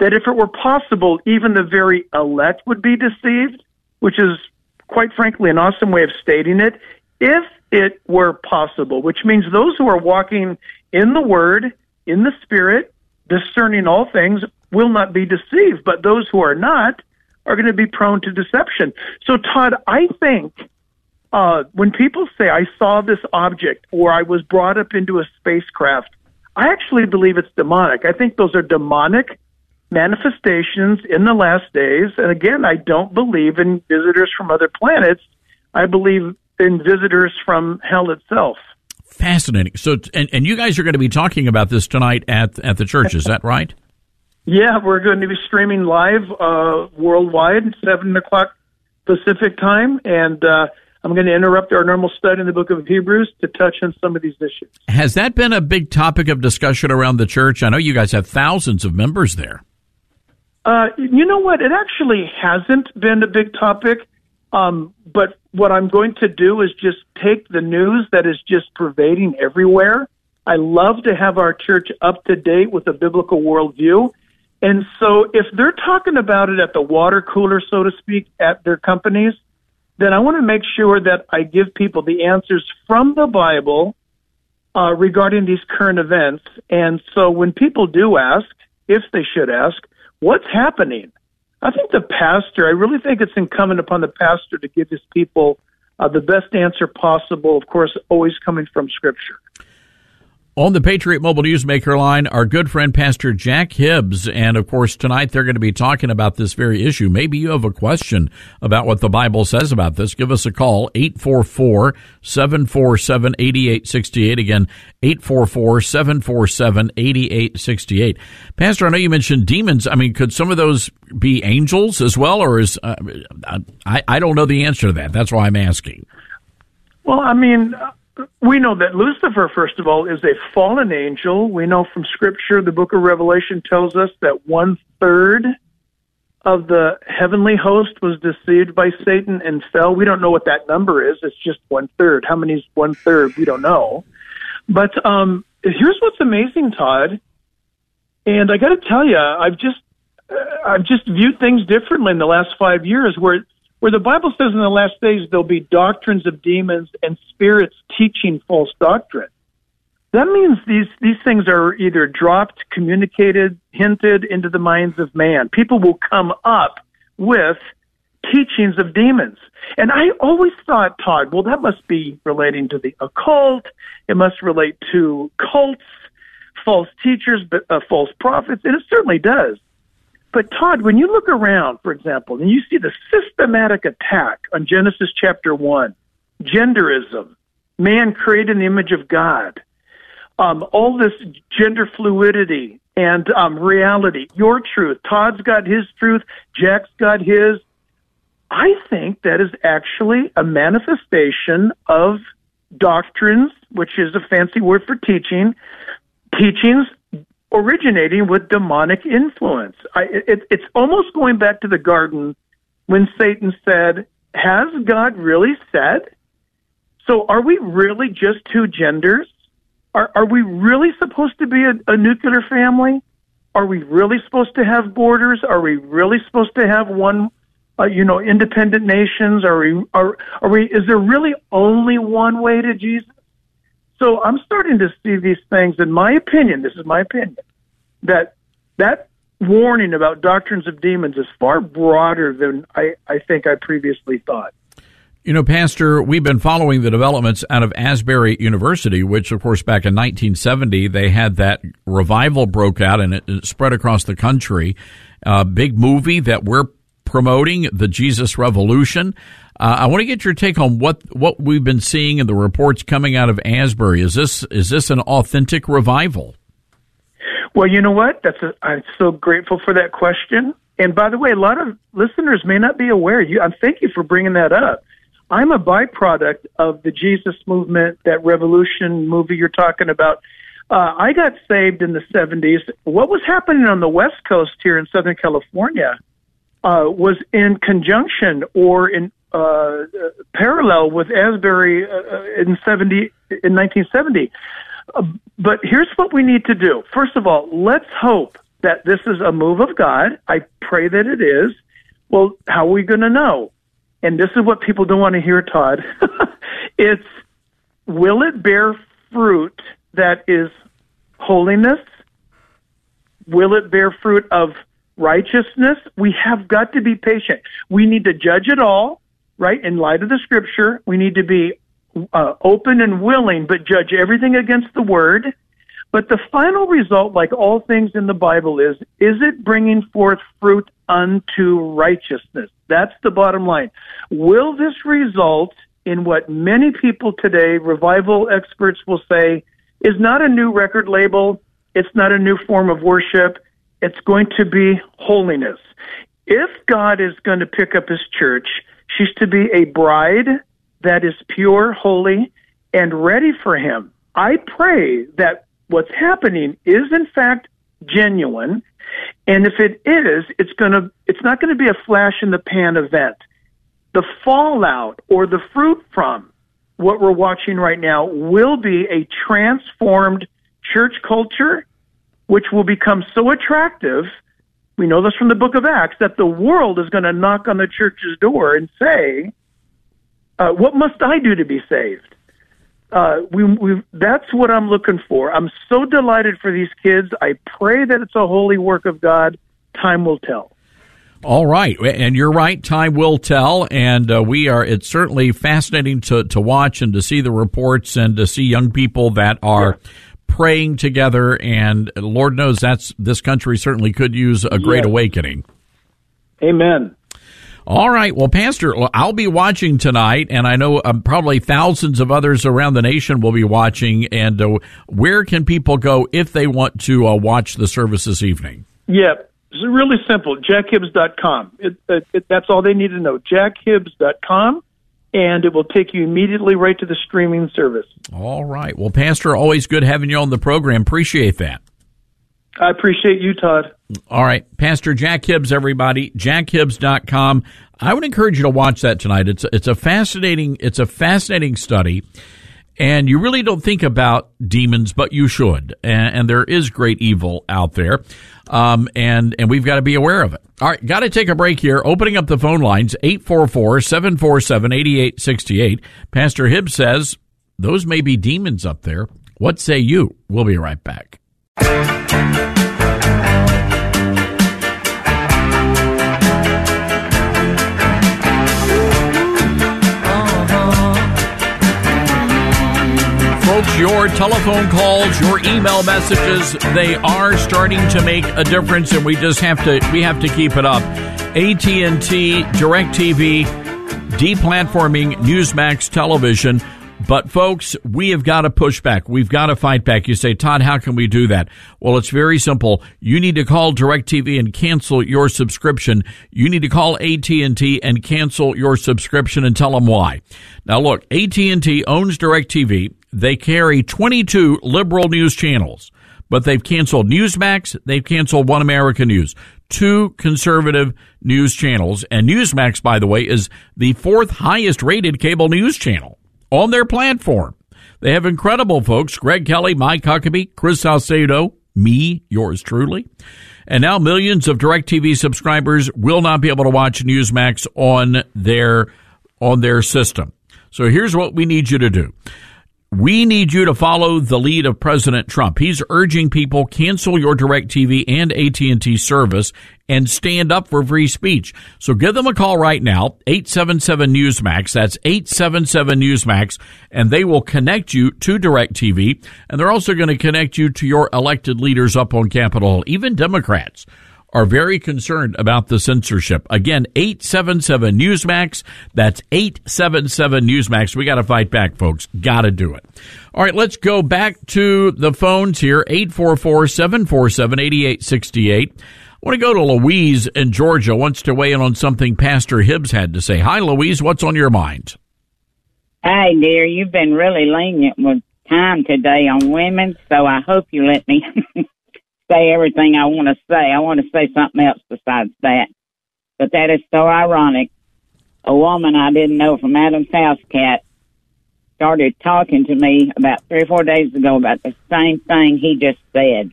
that if it were possible, even the very elect would be deceived, which is quite frankly, an awesome way of stating it. If it were possible, which means those who are walking in the Word, in the Spirit, discerning all things, will not be deceived. But those who are not are going to be prone to deception. So, Todd, I think uh, when people say, I saw this object or I was brought up into a spacecraft, I actually believe it's demonic. I think those are demonic manifestations in the last days. And again, I don't believe in visitors from other planets. I believe in visitors from hell itself. Fascinating. So, and, and you guys are going to be talking about this tonight at at the church. Is that right? yeah, we're going to be streaming live uh, worldwide, seven o'clock Pacific time, and uh, I'm going to interrupt our normal study in the book of Hebrews to touch on some of these issues. Has that been a big topic of discussion around the church? I know you guys have thousands of members there. Uh, you know what? It actually hasn't been a big topic. Um, but what I'm going to do is just take the news that is just pervading everywhere I love to have our church up to date with a biblical worldview. And so if they're talking about it at the water cooler, so to speak, at their companies, then I want to make sure that I give people the answers from the Bible uh, regarding these current events. And so when people do ask, if they should ask, what's happening? I think the pastor, I really think it's incumbent upon the pastor to give his people uh, the best answer possible, of course, always coming from Scripture. On the Patriot Mobile Newsmaker line, our good friend Pastor Jack Hibbs. And of course, tonight they're going to be talking about this very issue. Maybe you have a question about what the Bible says about this. Give us a call, 844 747 8868. Again, 844 747 8868. Pastor, I know you mentioned demons. I mean, could some of those be angels as well? Or is, uh, I, I don't know the answer to that. That's why I'm asking. Well, I mean, we know that Lucifer, first of all, is a fallen angel. We know from Scripture, the book of Revelation tells us that one third of the heavenly host was deceived by Satan and fell. We don't know what that number is. It's just one third. How many is one third? We don't know. But um, here's what's amazing, Todd. And I got to tell you, I've just uh, I've just viewed things differently in the last five years. Where where the Bible says in the last days there'll be doctrines of demons and spirits teaching false doctrine. That means these, these things are either dropped, communicated, hinted into the minds of man. People will come up with teachings of demons. And I always thought, Todd, well, that must be relating to the occult. It must relate to cults, false teachers, uh, false prophets, and it certainly does. But Todd, when you look around, for example, and you see the systematic attack on Genesis chapter one, genderism, man created in the image of God, um, all this gender fluidity and um, reality, your truth. Todd's got his truth, Jack's got his. I think that is actually a manifestation of doctrines, which is a fancy word for teaching, teachings originating with demonic influence. I, it, it's almost going back to the garden when Satan said, Has God really said? So are we really just two genders? Are, are we really supposed to be a, a nuclear family? Are we really supposed to have borders? Are we really supposed to have one, uh, you know, independent nations? Are we, are, are we, is there really only one way to Jesus? So I'm starting to see these things, in my opinion, this is my opinion, that that warning about doctrines of demons is far broader than I, I think I previously thought. You know, Pastor, we've been following the developments out of Asbury University, which, of course, back in 1970, they had that revival broke out and it spread across the country. A big movie that we're promoting, the Jesus Revolution. Uh, I want to get your take on what what we've been seeing in the reports coming out of Asbury. Is this is this an authentic revival? Well, you know what? That's a, I'm so grateful for that question. And by the way, a lot of listeners may not be aware. You, I'm thank you for bringing that up. I'm a byproduct of the Jesus movement, that revolution movie you're talking about. Uh, I got saved in the 70s. What was happening on the West Coast here in Southern California uh, was in conjunction or in uh, parallel with Asbury uh, uh, in 70 in 1970. Uh, but here's what we need to do. First of all, let's hope that this is a move of God. I pray that it is. Well, how are we going to know? And this is what people don't want to hear, Todd. it's will it bear fruit that is holiness? Will it bear fruit of righteousness? We have got to be patient. We need to judge it all right? In light of the scripture, we need to be uh, open and willing, but judge everything against the word. But the final result, like all things in the Bible, is is it bringing forth fruit unto righteousness? That's the bottom line. Will this result in what many people today, revival experts will say, is not a new record label, it's not a new form of worship, it's going to be holiness. If God is going to pick up his church, She's to be a bride that is pure, holy, and ready for him. I pray that what's happening is in fact genuine. And if it is, it's to, it's not going to be a flash in the pan event. The fallout or the fruit from what we're watching right now will be a transformed church culture, which will become so attractive. We know this from the book of Acts that the world is going to knock on the church's door and say, uh, What must I do to be saved? Uh, we, we, that's what I'm looking for. I'm so delighted for these kids. I pray that it's a holy work of God. Time will tell. All right, and you're right. Time will tell, and uh, we are. It's certainly fascinating to to watch and to see the reports and to see young people that are. Yeah. Praying together, and Lord knows that's this country certainly could use a great awakening. Amen. All right. Well, Pastor, I'll be watching tonight, and I know um, probably thousands of others around the nation will be watching. And uh, where can people go if they want to uh, watch the service this evening? Yeah, it's really simple. JackHibbs.com. It, it, it, that's all they need to know. JackHibbs.com, and it will take you immediately right to the streaming service. All right. Well, Pastor, always good having you on the program. Appreciate that. I appreciate you, Todd. All right. Pastor Jack Hibbs, everybody. JackHibbs.com. I would encourage you to watch that tonight. It's it's a fascinating it's a fascinating study and you really don't think about demons, but you should. And, and there is great evil out there, um, and and we've got to be aware of it. All right, got to take a break here. Opening up the phone lines 844-747-8868. Pastor Hibbs says those may be demons up there. What say you? We'll be right back. Your telephone calls, your email messages, they are starting to make a difference and we just have to we have to keep it up. AT&T, Direct DirecTV, deplatforming Newsmax television but folks, we have got to push back. We've got to fight back. You say, Todd, how can we do that? Well, it's very simple. You need to call DirecTV and cancel your subscription. You need to call AT&T and cancel your subscription and tell them why. Now look, AT&T owns DirecTV. They carry 22 liberal news channels, but they've canceled Newsmax. They've canceled One America News. Two conservative news channels. And Newsmax, by the way, is the fourth highest rated cable news channel on their platform. They have incredible folks, Greg Kelly, Mike Huckabee, Chris Salcedo, me, yours truly. And now millions of DirecTV subscribers will not be able to watch Newsmax on their on their system. So here's what we need you to do. We need you to follow the lead of President Trump. He's urging people cancel your DirecTV and AT&T service and stand up for free speech. So give them a call right now, 877 Newsmax. That's 877 Newsmax and they will connect you to DirecTV and they're also going to connect you to your elected leaders up on Capitol Hill, even Democrats are very concerned about the censorship. Again, 877 Newsmax. That's 877 Newsmax. We got to fight back, folks. Got to do it. All right, let's go back to the phones here 844 747 8868. I want to go to Louise in Georgia, wants to weigh in on something Pastor Hibbs had to say. Hi, Louise. What's on your mind? Hi, dear. You've been really lenient with time today on women, so I hope you let me say everything I want to say. I want to say something else besides that. But that is so ironic. A woman I didn't know from Adam's house cat started talking to me about three or four days ago about the same thing he just said.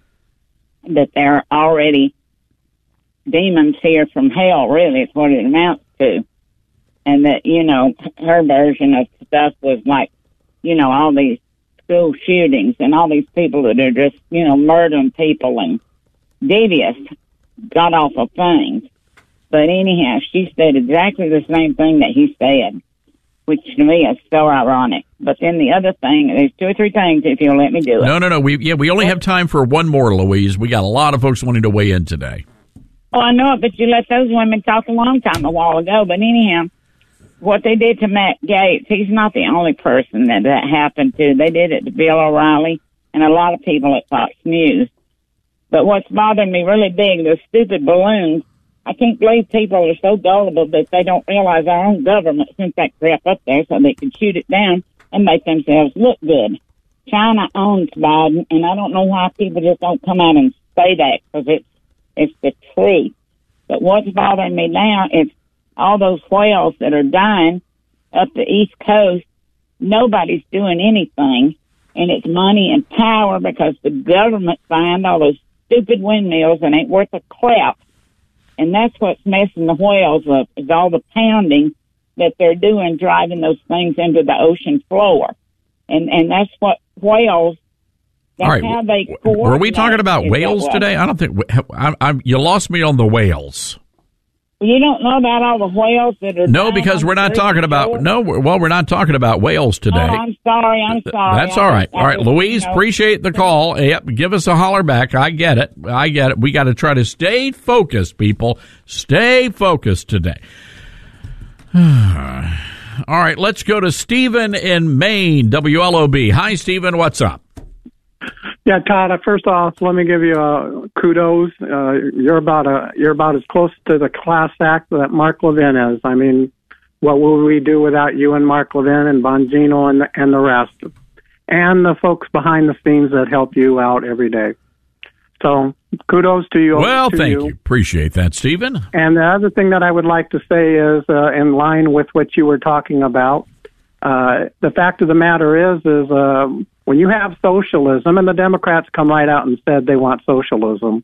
That there are already demons here from hell, really, is what it amounts to. And that, you know, her version of stuff was like, you know, all these school shootings and all these people that are just, you know, murdering people and devious, god awful things. But anyhow, she said exactly the same thing that he said, which to me is so ironic. But then the other thing, there's two or three things if you'll let me do it. No, no, no. We yeah, we only have time for one more, Louise. We got a lot of folks wanting to weigh in today. Oh, I know it, but you let those women talk a long time a while ago. But anyhow, what they did to Matt Gaetz, he's not the only person that that happened to. They did it to Bill O'Reilly and a lot of people at Fox News. But what's bothering me really big, the stupid balloons. I can't believe people are so gullible that they don't realize our own government sent that crap up there so they can shoot it down and make themselves look good. China owns Biden, and I don't know why people just don't come out and say that because it's it's the truth. But what's bothering me now is all those whales that are dying up the East Coast, nobody's doing anything. and it's money and power because the government signed all those stupid windmills and ain't worth a crap. And that's what's messing the whales up is all the pounding that they're doing, driving those things into the ocean floor. And and that's what whales. That's All right. how they Were we talking about whales today? I don't think I, I, you lost me on the whales. You don't know about all the whales that are No, because we're not talking about no. we're- Well, we're not talking about whales oh, today. Oh, I'm sorry. I'm sorry. That's all right. All right, Louise, appreciate the call. Yep, give us a holler back. I get it. I get it. We got to try to stay focused, people. Stay focused today. all right, let's go to Stephen in Maine, WLOB. Hi, Stephen. What's up? Yeah, Todd. uh, First off, let me give you uh, kudos. Uh, you're about a you're about as close to the class act that Mark Levin is. I mean, what would we do without you and Mark Levin and Bongino and the, and the rest, and the folks behind the scenes that help you out every day. So, kudos to you. Well, to thank you. Appreciate that, Stephen. And the other thing that I would like to say is, uh, in line with what you were talking about, uh, the fact of the matter is, is uh, when you have socialism, and the Democrats come right out and said they want socialism,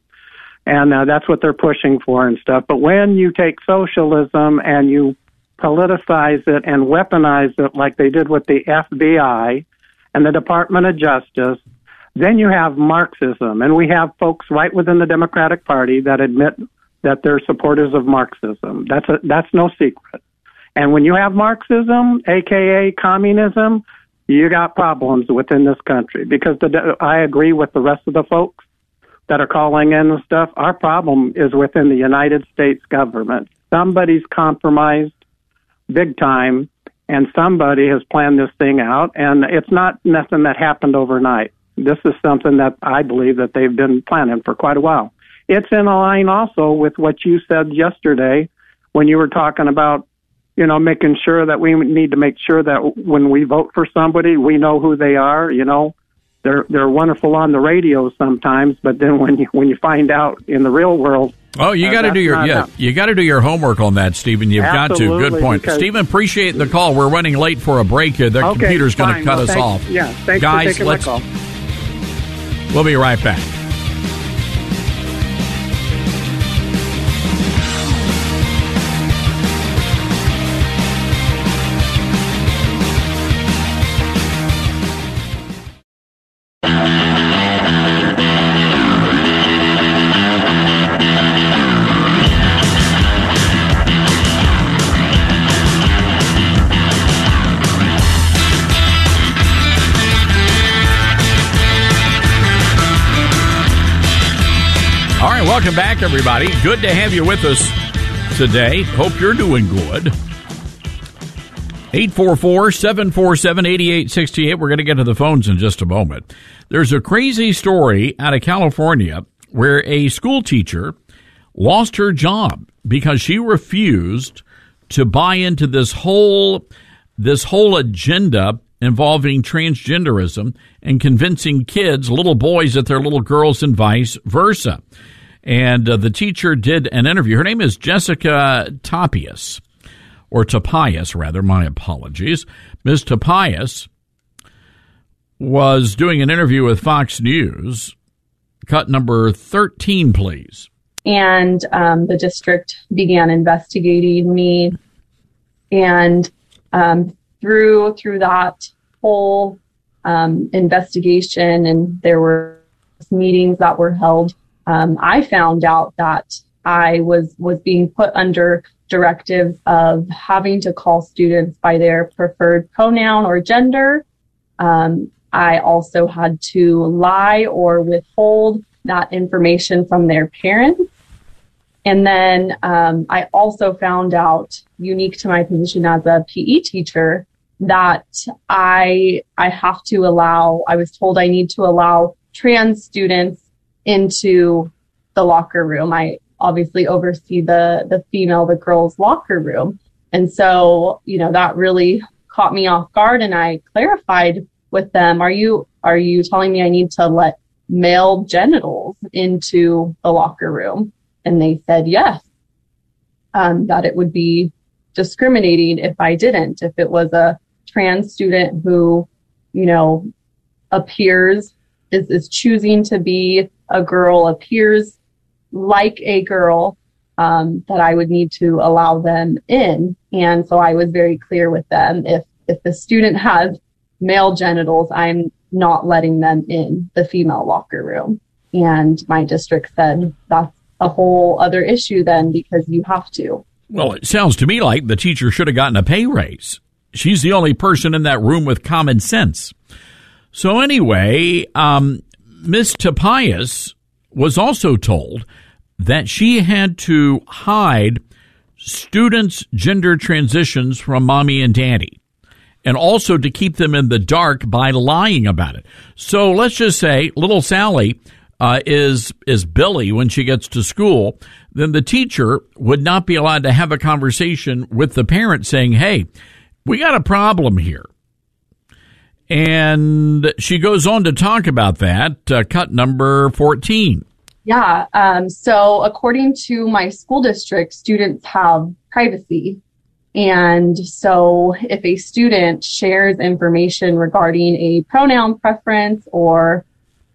and uh, that's what they're pushing for and stuff. But when you take socialism and you politicize it and weaponize it like they did with the FBI and the Department of Justice, then you have Marxism, and we have folks right within the Democratic Party that admit that they're supporters of Marxism. That's a, that's no secret. And when you have Marxism, aka communism, you got problems within this country because the, I agree with the rest of the folks that are calling in and stuff. Our problem is within the United States government. Somebody's compromised big time and somebody has planned this thing out and it's not nothing that happened overnight. This is something that I believe that they've been planning for quite a while. It's in line also with what you said yesterday when you were talking about, you know, making sure that we need to make sure that when we vote for somebody, we know who they are, you know. They're they're wonderful on the radio sometimes, but then when you when you find out in the real world, Oh, you uh, got to do your yeah, you got to do your homework on that, Stephen. You've got to. Good point, Stephen. Appreciate the call. We're running late for a break here. The Okay, computer's going to cut Well, us thanks- off. Yeah, thanks guys. for taking let's. my call. We'll be right back. Welcome back, everybody. Good to have you with us today. Hope you're doing good. 844 747 8868. We're going to get to the phones in just a moment. There's a crazy story out of California where a school teacher lost her job because she refused to buy into this whole this whole agenda involving transgenderism and convincing kids, little boys, that they're little girls and vice versa. And uh, the teacher did an interview. Her name is Jessica Topias, or Topias, rather. My apologies. Ms. Topias was doing an interview with Fox News. Cut number 13, please. and um, the district began investigating me and um, through through that whole um, investigation and there were meetings that were held um, i found out that i was was being put under directives of having to call students by their preferred pronoun or gender um, I also had to lie or withhold that information from their parents. And then um, I also found out, unique to my position as a PE teacher, that I I have to allow. I was told I need to allow trans students into the locker room. I obviously oversee the the female, the girls' locker room, and so you know that really caught me off guard. And I clarified with them, "Are you are you telling me I need to let male genitals into the locker room?" And they said yes. Um, that it would be discriminating if I didn't. If it was a trans student who, you know, appears is, is choosing to be a girl, appears like a girl, um, that I would need to allow them in. And so I was very clear with them. If, if the student has male genitals, I'm not letting them in the female locker room. And my district said that's a whole other issue then because you have to. Well, it sounds to me like the teacher should have gotten a pay raise. She's the only person in that room with common sense. So anyway, um, Miss Topias was also told that she had to hide students' gender transitions from mommy and daddy and also to keep them in the dark by lying about it. So let's just say little Sally uh, is is Billy when she gets to school, then the teacher would not be allowed to have a conversation with the parent saying, "Hey, we got a problem here." And she goes on to talk about that. Uh, cut number fourteen. Yeah. Um, so according to my school district, students have privacy. And so if a student shares information regarding a pronoun preference or,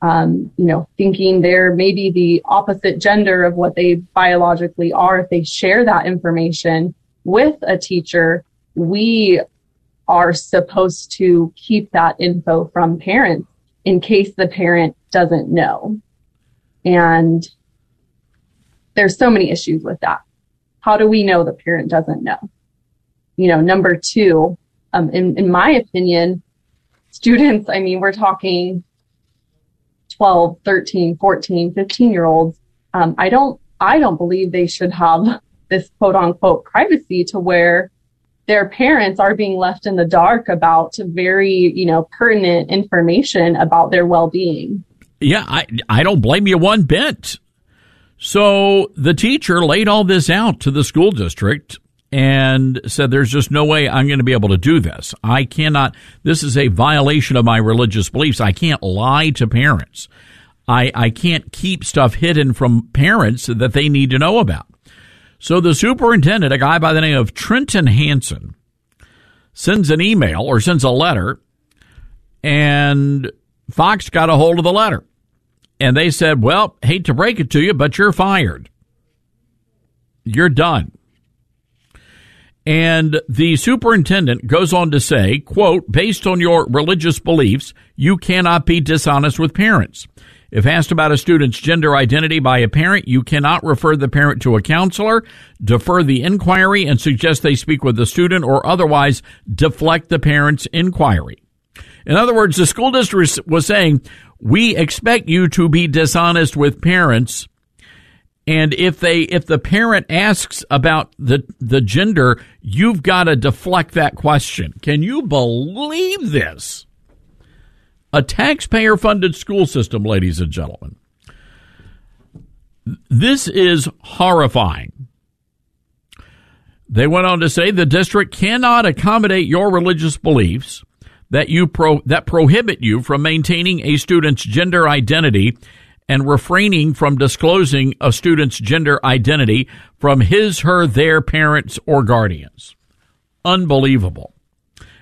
um, you know, thinking they're maybe the opposite gender of what they biologically are, if they share that information with a teacher, we are supposed to keep that info from parents in case the parent doesn't know. And there's so many issues with that. How do we know the parent doesn't know? You know, number two, um, in, in my opinion, students, I mean, we're talking 12, 13, 14, 15 year olds. Um, I don't, I don't believe they should have this quote unquote privacy to where their parents are being left in the dark about very, you know, pertinent information about their well-being. Yeah, I I don't blame you one bit. So the teacher laid all this out to the school district and said, There's just no way I'm going to be able to do this. I cannot, this is a violation of my religious beliefs. I can't lie to parents. I, I can't keep stuff hidden from parents that they need to know about. So the superintendent, a guy by the name of Trenton Hansen, sends an email or sends a letter, and Fox got a hold of the letter. And they said, Well, hate to break it to you, but you're fired. You're done. And the superintendent goes on to say, quote, based on your religious beliefs, you cannot be dishonest with parents. If asked about a student's gender identity by a parent, you cannot refer the parent to a counselor, defer the inquiry, and suggest they speak with the student or otherwise deflect the parent's inquiry. In other words, the school district was saying, we expect you to be dishonest with parents. And if they, if the parent asks about the, the gender, you've got to deflect that question. Can you believe this? A taxpayer funded school system, ladies and gentlemen. This is horrifying. They went on to say the district cannot accommodate your religious beliefs that you pro, that prohibit you from maintaining a student's gender identity and refraining from disclosing a student's gender identity from his, her, their parents or guardians. Unbelievable.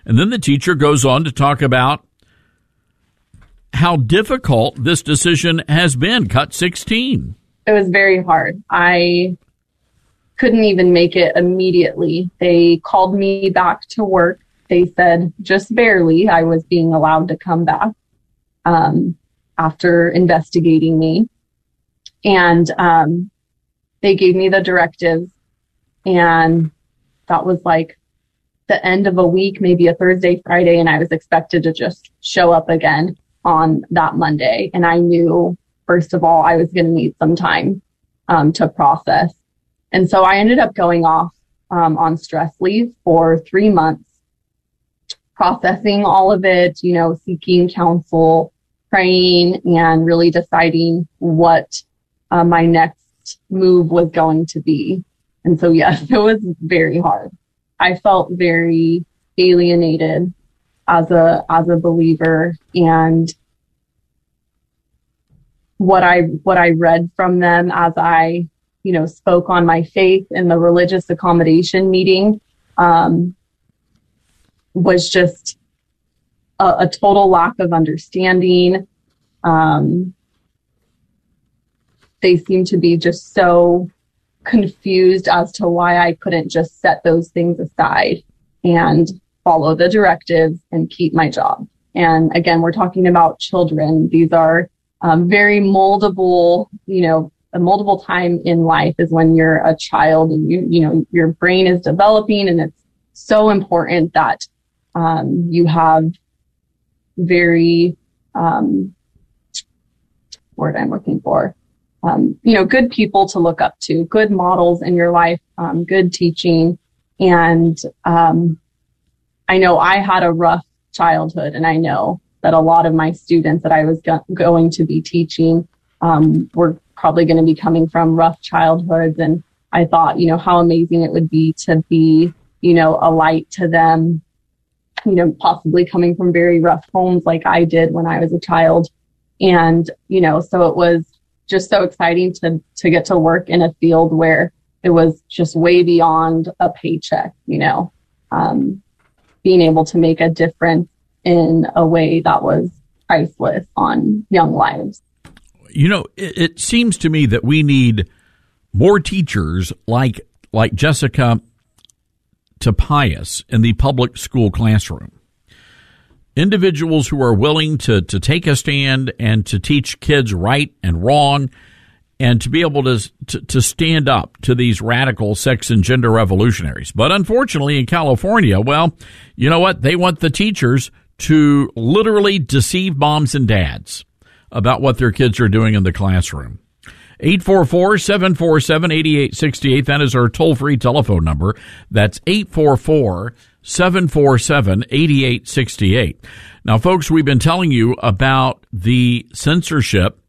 And then the teacher goes on to talk about how difficult this decision has been. Cut 16. It was very hard. I couldn't even make it immediately. They called me back to work. They said just barely I was being allowed to come back um, after investigating me. And um, they gave me the directives. And that was like the end of a week, maybe a Thursday, Friday. And I was expected to just show up again on that Monday. And I knew, first of all, I was going to need some time um, to process. And so I ended up going off um, on stress leave for three months, processing all of it, you know, seeking counsel, praying, and really deciding what uh, my next move was going to be. And so, yes, it was very hard. I felt very alienated as a as a believer and what I what I read from them as I you know spoke on my faith in the religious accommodation meeting um, was just a, a total lack of understanding. Um, they seemed to be just so confused as to why I couldn't just set those things aside and follow the directives and keep my job. And again, we're talking about children. These are um, very moldable, you know, a moldable time in life is when you're a child and you, you know, your brain is developing and it's so important that um, you have very, um, word I'm looking for, um, you know, good people to look up to, good models in your life, um, good teaching. And um, I know I had a rough childhood, and I know that a lot of my students that I was go- going to be teaching um, were probably going to be coming from rough childhoods. And I thought, you know, how amazing it would be to be, you know, a light to them, you know, possibly coming from very rough homes like I did when I was a child. And, you know, so it was just so exciting to, to get to work in a field where it was just way beyond a paycheck, you know, um, being able to make a difference in a way that was priceless on young lives. You know, it, it seems to me that we need more teachers like like Jessica Tobias in the public school classroom. Individuals who are willing to, to take a stand and to teach kids right and wrong and to be able to, to, to stand up to these radical sex and gender revolutionaries. But unfortunately in California, well, you know what? They want the teachers to literally deceive moms and dads about what their kids are doing in the classroom. 844-747-8868. That is our toll-free telephone number. That's 844-747-8868. Now, folks, we've been telling you about the censorship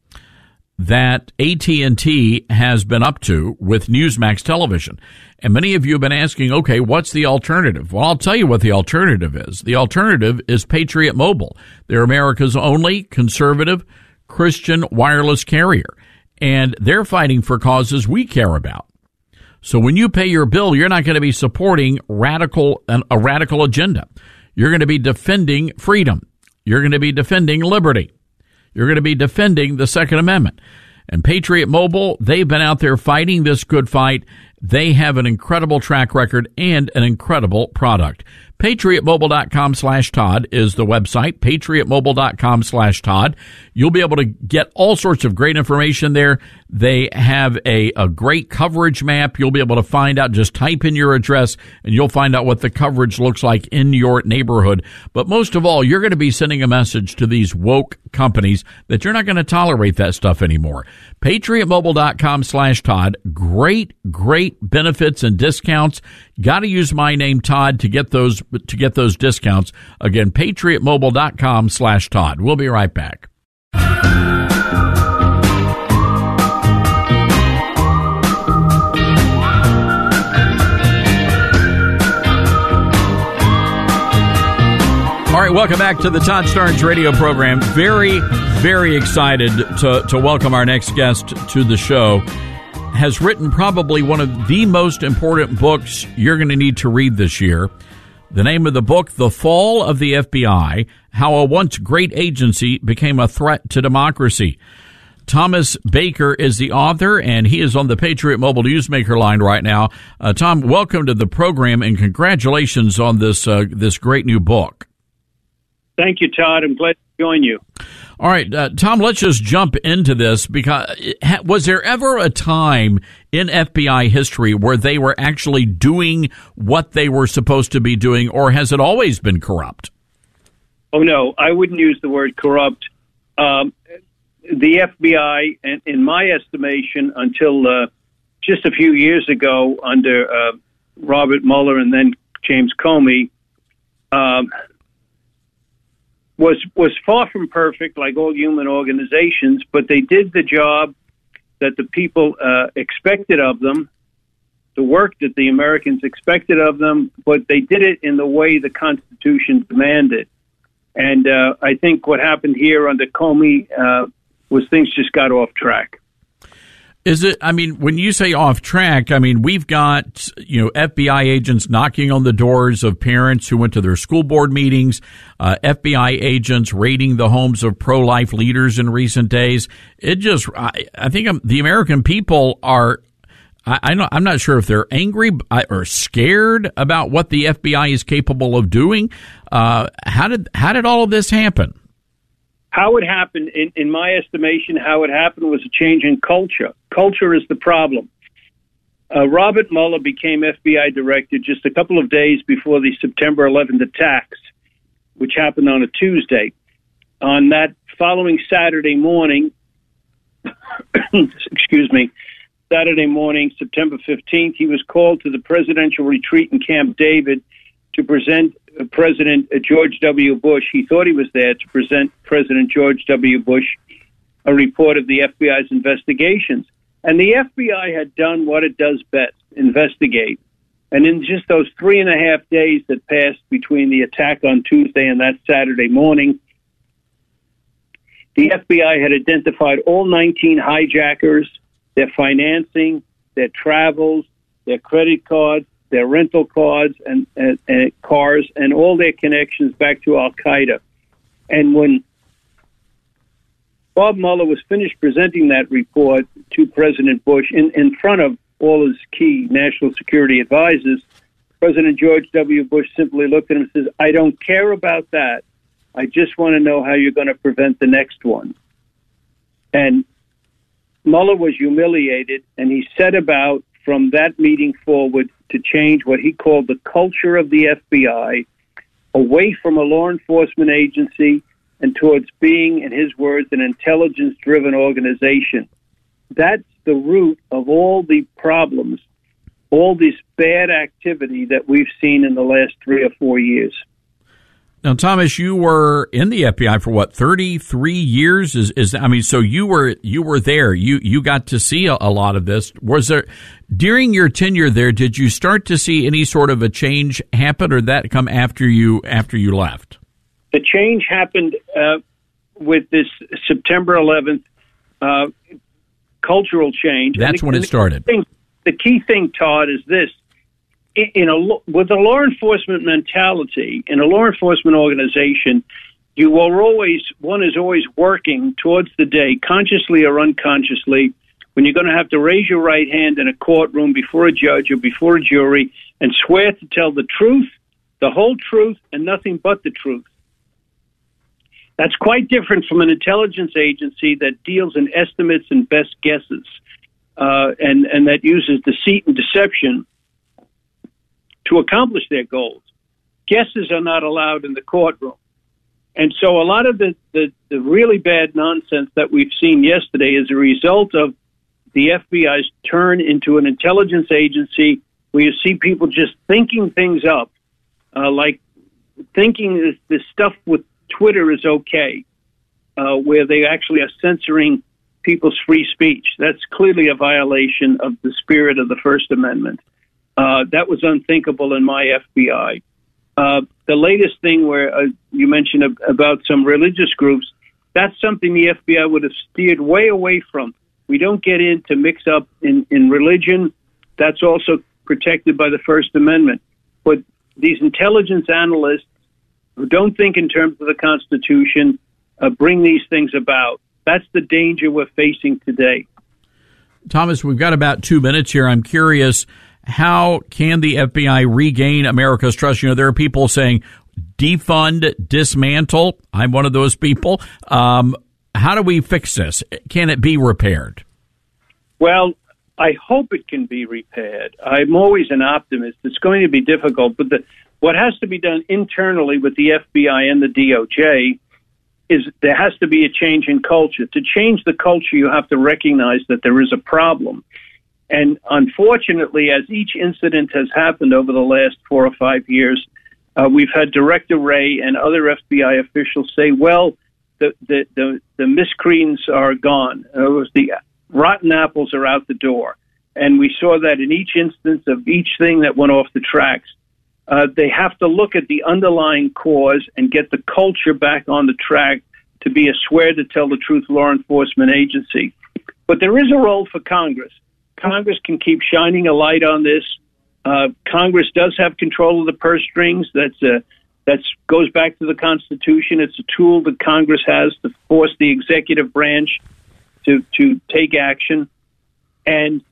that AT&T has been up to with Newsmax television. And many of you have been asking, okay, what's the alternative? Well, I'll tell you what the alternative is. The alternative is Patriot Mobile. They're America's only conservative Christian wireless carrier and they're fighting for causes we care about. So when you pay your bill, you're not going to be supporting radical a radical agenda. You're going to be defending freedom. You're going to be defending liberty. You're going to be defending the Second Amendment. And Patriot Mobile, they've been out there fighting this good fight. They have an incredible track record and an incredible product. PatriotMobile.com slash Todd is the website. PatriotMobile.com slash Todd. You'll be able to get all sorts of great information there. They have a, a great coverage map. You'll be able to find out, just type in your address and you'll find out what the coverage looks like in your neighborhood. But most of all, you're going to be sending a message to these woke companies that you're not going to tolerate that stuff anymore. PatriotMobile.com slash Todd. Great, great benefits and discounts. Got to use my name, Todd, to get those, to get those discounts. Again, PatriotMobile.com slash Todd. We'll be right back. Right, welcome back to the Todd Starnes radio program. Very, very excited to, to welcome our next guest to the show. Has written probably one of the most important books you're going to need to read this year. The name of the book, The Fall of the FBI How a Once Great Agency Became a Threat to Democracy. Thomas Baker is the author, and he is on the Patriot Mobile Newsmaker line right now. Uh, Tom, welcome to the program, and congratulations on this uh, this great new book. Thank you, Todd. I'm glad to join you. All right, uh, Tom, let's just jump into this because was there ever a time in FBI history where they were actually doing what they were supposed to be doing, or has it always been corrupt? Oh, no, I wouldn't use the word corrupt. Um, the FBI, in, in my estimation, until uh, just a few years ago under uh, Robert Mueller and then James Comey, um, was was far from perfect, like all human organizations, but they did the job that the people uh, expected of them, the work that the Americans expected of them, but they did it in the way the Constitution demanded. And uh, I think what happened here under Comey uh, was things just got off track. Is it? I mean, when you say off track, I mean we've got you know FBI agents knocking on the doors of parents who went to their school board meetings, uh, FBI agents raiding the homes of pro-life leaders in recent days. It just, I, I think um, the American people are. I, I know, I'm not sure if they're angry or scared about what the FBI is capable of doing. Uh, how did how did all of this happen? How it happened, in, in my estimation, how it happened was a change in culture. Culture is the problem. Uh, Robert Mueller became FBI director just a couple of days before the September 11th attacks, which happened on a Tuesday. On that following Saturday morning, excuse me, Saturday morning, September 15th, he was called to the presidential retreat in Camp David to present President George W. Bush. He thought he was there to present President George W. Bush a report of the FBI's investigations. And the FBI had done what it does best investigate. And in just those three and a half days that passed between the attack on Tuesday and that Saturday morning, the FBI had identified all 19 hijackers, their financing, their travels, their credit cards, their rental cars and, and, and cars and all their connections back to Al Qaeda. And when Bob Mueller was finished presenting that report to President Bush in, in front of all his key national security advisors, President George W. Bush simply looked at him and says, I don't care about that. I just want to know how you're going to prevent the next one. And Mueller was humiliated, and he set about from that meeting forward to change what he called the culture of the FBI away from a law enforcement agency and towards being, in his words, an intelligence driven organization. That's the root of all the problems, all this bad activity that we've seen in the last three or four years. Now, Thomas, you were in the FBI for what thirty three years? Is is I mean, so you were you were there. You you got to see a, a, lot of this. Was there during your tenure there? Did you start to see any sort of a change happen, or that come after you after you left? The change happened uh, with this September 11th uh, cultural change. That's when it started. The, thing, the key thing, Todd, is this: in a with a law enforcement mentality in a law enforcement organization, you are always one is always working towards the day, consciously or unconsciously, when you're going to have to raise your right hand in a courtroom before a judge or before a jury and swear to tell the truth, the whole truth, and nothing but the truth. That's quite different from an intelligence agency that deals in estimates and best guesses, uh, and and that uses deceit and deception to accomplish their goals. Guesses are not allowed in the courtroom. And so a lot of the, the, the really bad nonsense that we've seen yesterday is a result of the FBI's turn into an intelligence agency where you see people just thinking things up, uh, like thinking this, this stuff with Twitter is okay, uh, where they actually are censoring people's free speech. That's clearly a violation of the spirit of the First Amendment. Uh, that was unthinkable in my FBI. Uh, the latest thing where uh, you mentioned ab- about some religious groups, that's something the FBI would have steered way away from. We don't get in to mix up in, in religion. That's also protected by the First Amendment. But these intelligence analysts who don't think in terms of the Constitution uh, bring these things about. That's the danger we're facing today. Thomas, we've got about two minutes here. I'm curious how can the FBI regain America's trust? You know, there are people saying defund, dismantle. I'm one of those people. Um, how do we fix this? Can it be repaired? Well, I hope it can be repaired. I'm always an optimist. It's going to be difficult, but the, what has to be done internally with the FBI and the DOJ is there has to be a change in culture. To change the culture, you have to recognize that there is a problem. And unfortunately, as each incident has happened over the last four or five years, uh, we've had Director Wray and other FBI officials say, well, the, the, the, the miscreants are gone. It was the rotten apples are out the door. And we saw that in each instance of each thing that went off the tracks. Uh, they have to look at the underlying cause and get the culture back on the track to be a swear to tell the truth law enforcement agency. But there is a role for Congress. Congress can keep shining a light on this. Uh, Congress does have control of the purse strings. That's a that goes back to the Constitution. It's a tool that Congress has to force the executive branch to to take action, and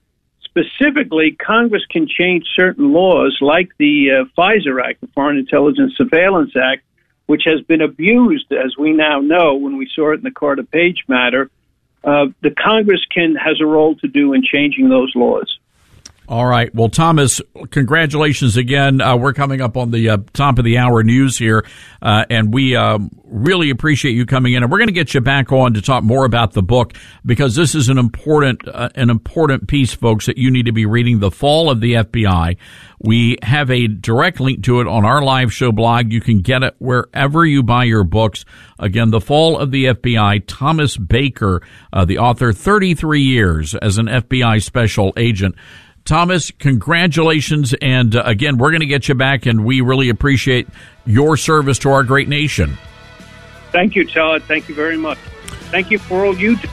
specifically, Congress can change certain laws, like the uh, FISA Act, the Foreign Intelligence Surveillance Act, which has been abused, as we now know, when we saw it in the Carter Page matter. Uh, the Congress can has a role to do in changing those laws. All right. Well, Thomas, congratulations again. Uh, we're coming up on the uh, top of the hour news here, uh, and we um, really appreciate you coming in. And we're going to get you back on to talk more about the book because this is an important uh, an important piece, folks, that you need to be reading. The Fall of the FBI. We have a direct link to it on our live show blog. You can get it wherever you buy your books. Again, The Fall of the FBI. Thomas Baker, uh, the author, 33 years as an FBI special agent. Thomas, congratulations. And uh, again, we're going to get you back, and we really appreciate your service to our great nation. Thank you, Todd. Thank you very much. Thank you for all you do.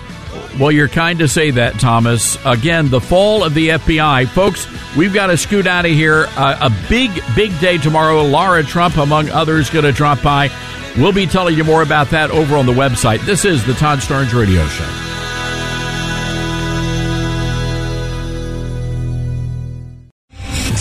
Well, you're kind to say that, Thomas. Again, the fall of the FBI. Folks, we've got to scoot out of here. Uh, a big, big day tomorrow. Lara Trump, among others, going to drop by. We'll be telling you more about that over on the website. This is the Todd Starnes Radio Show.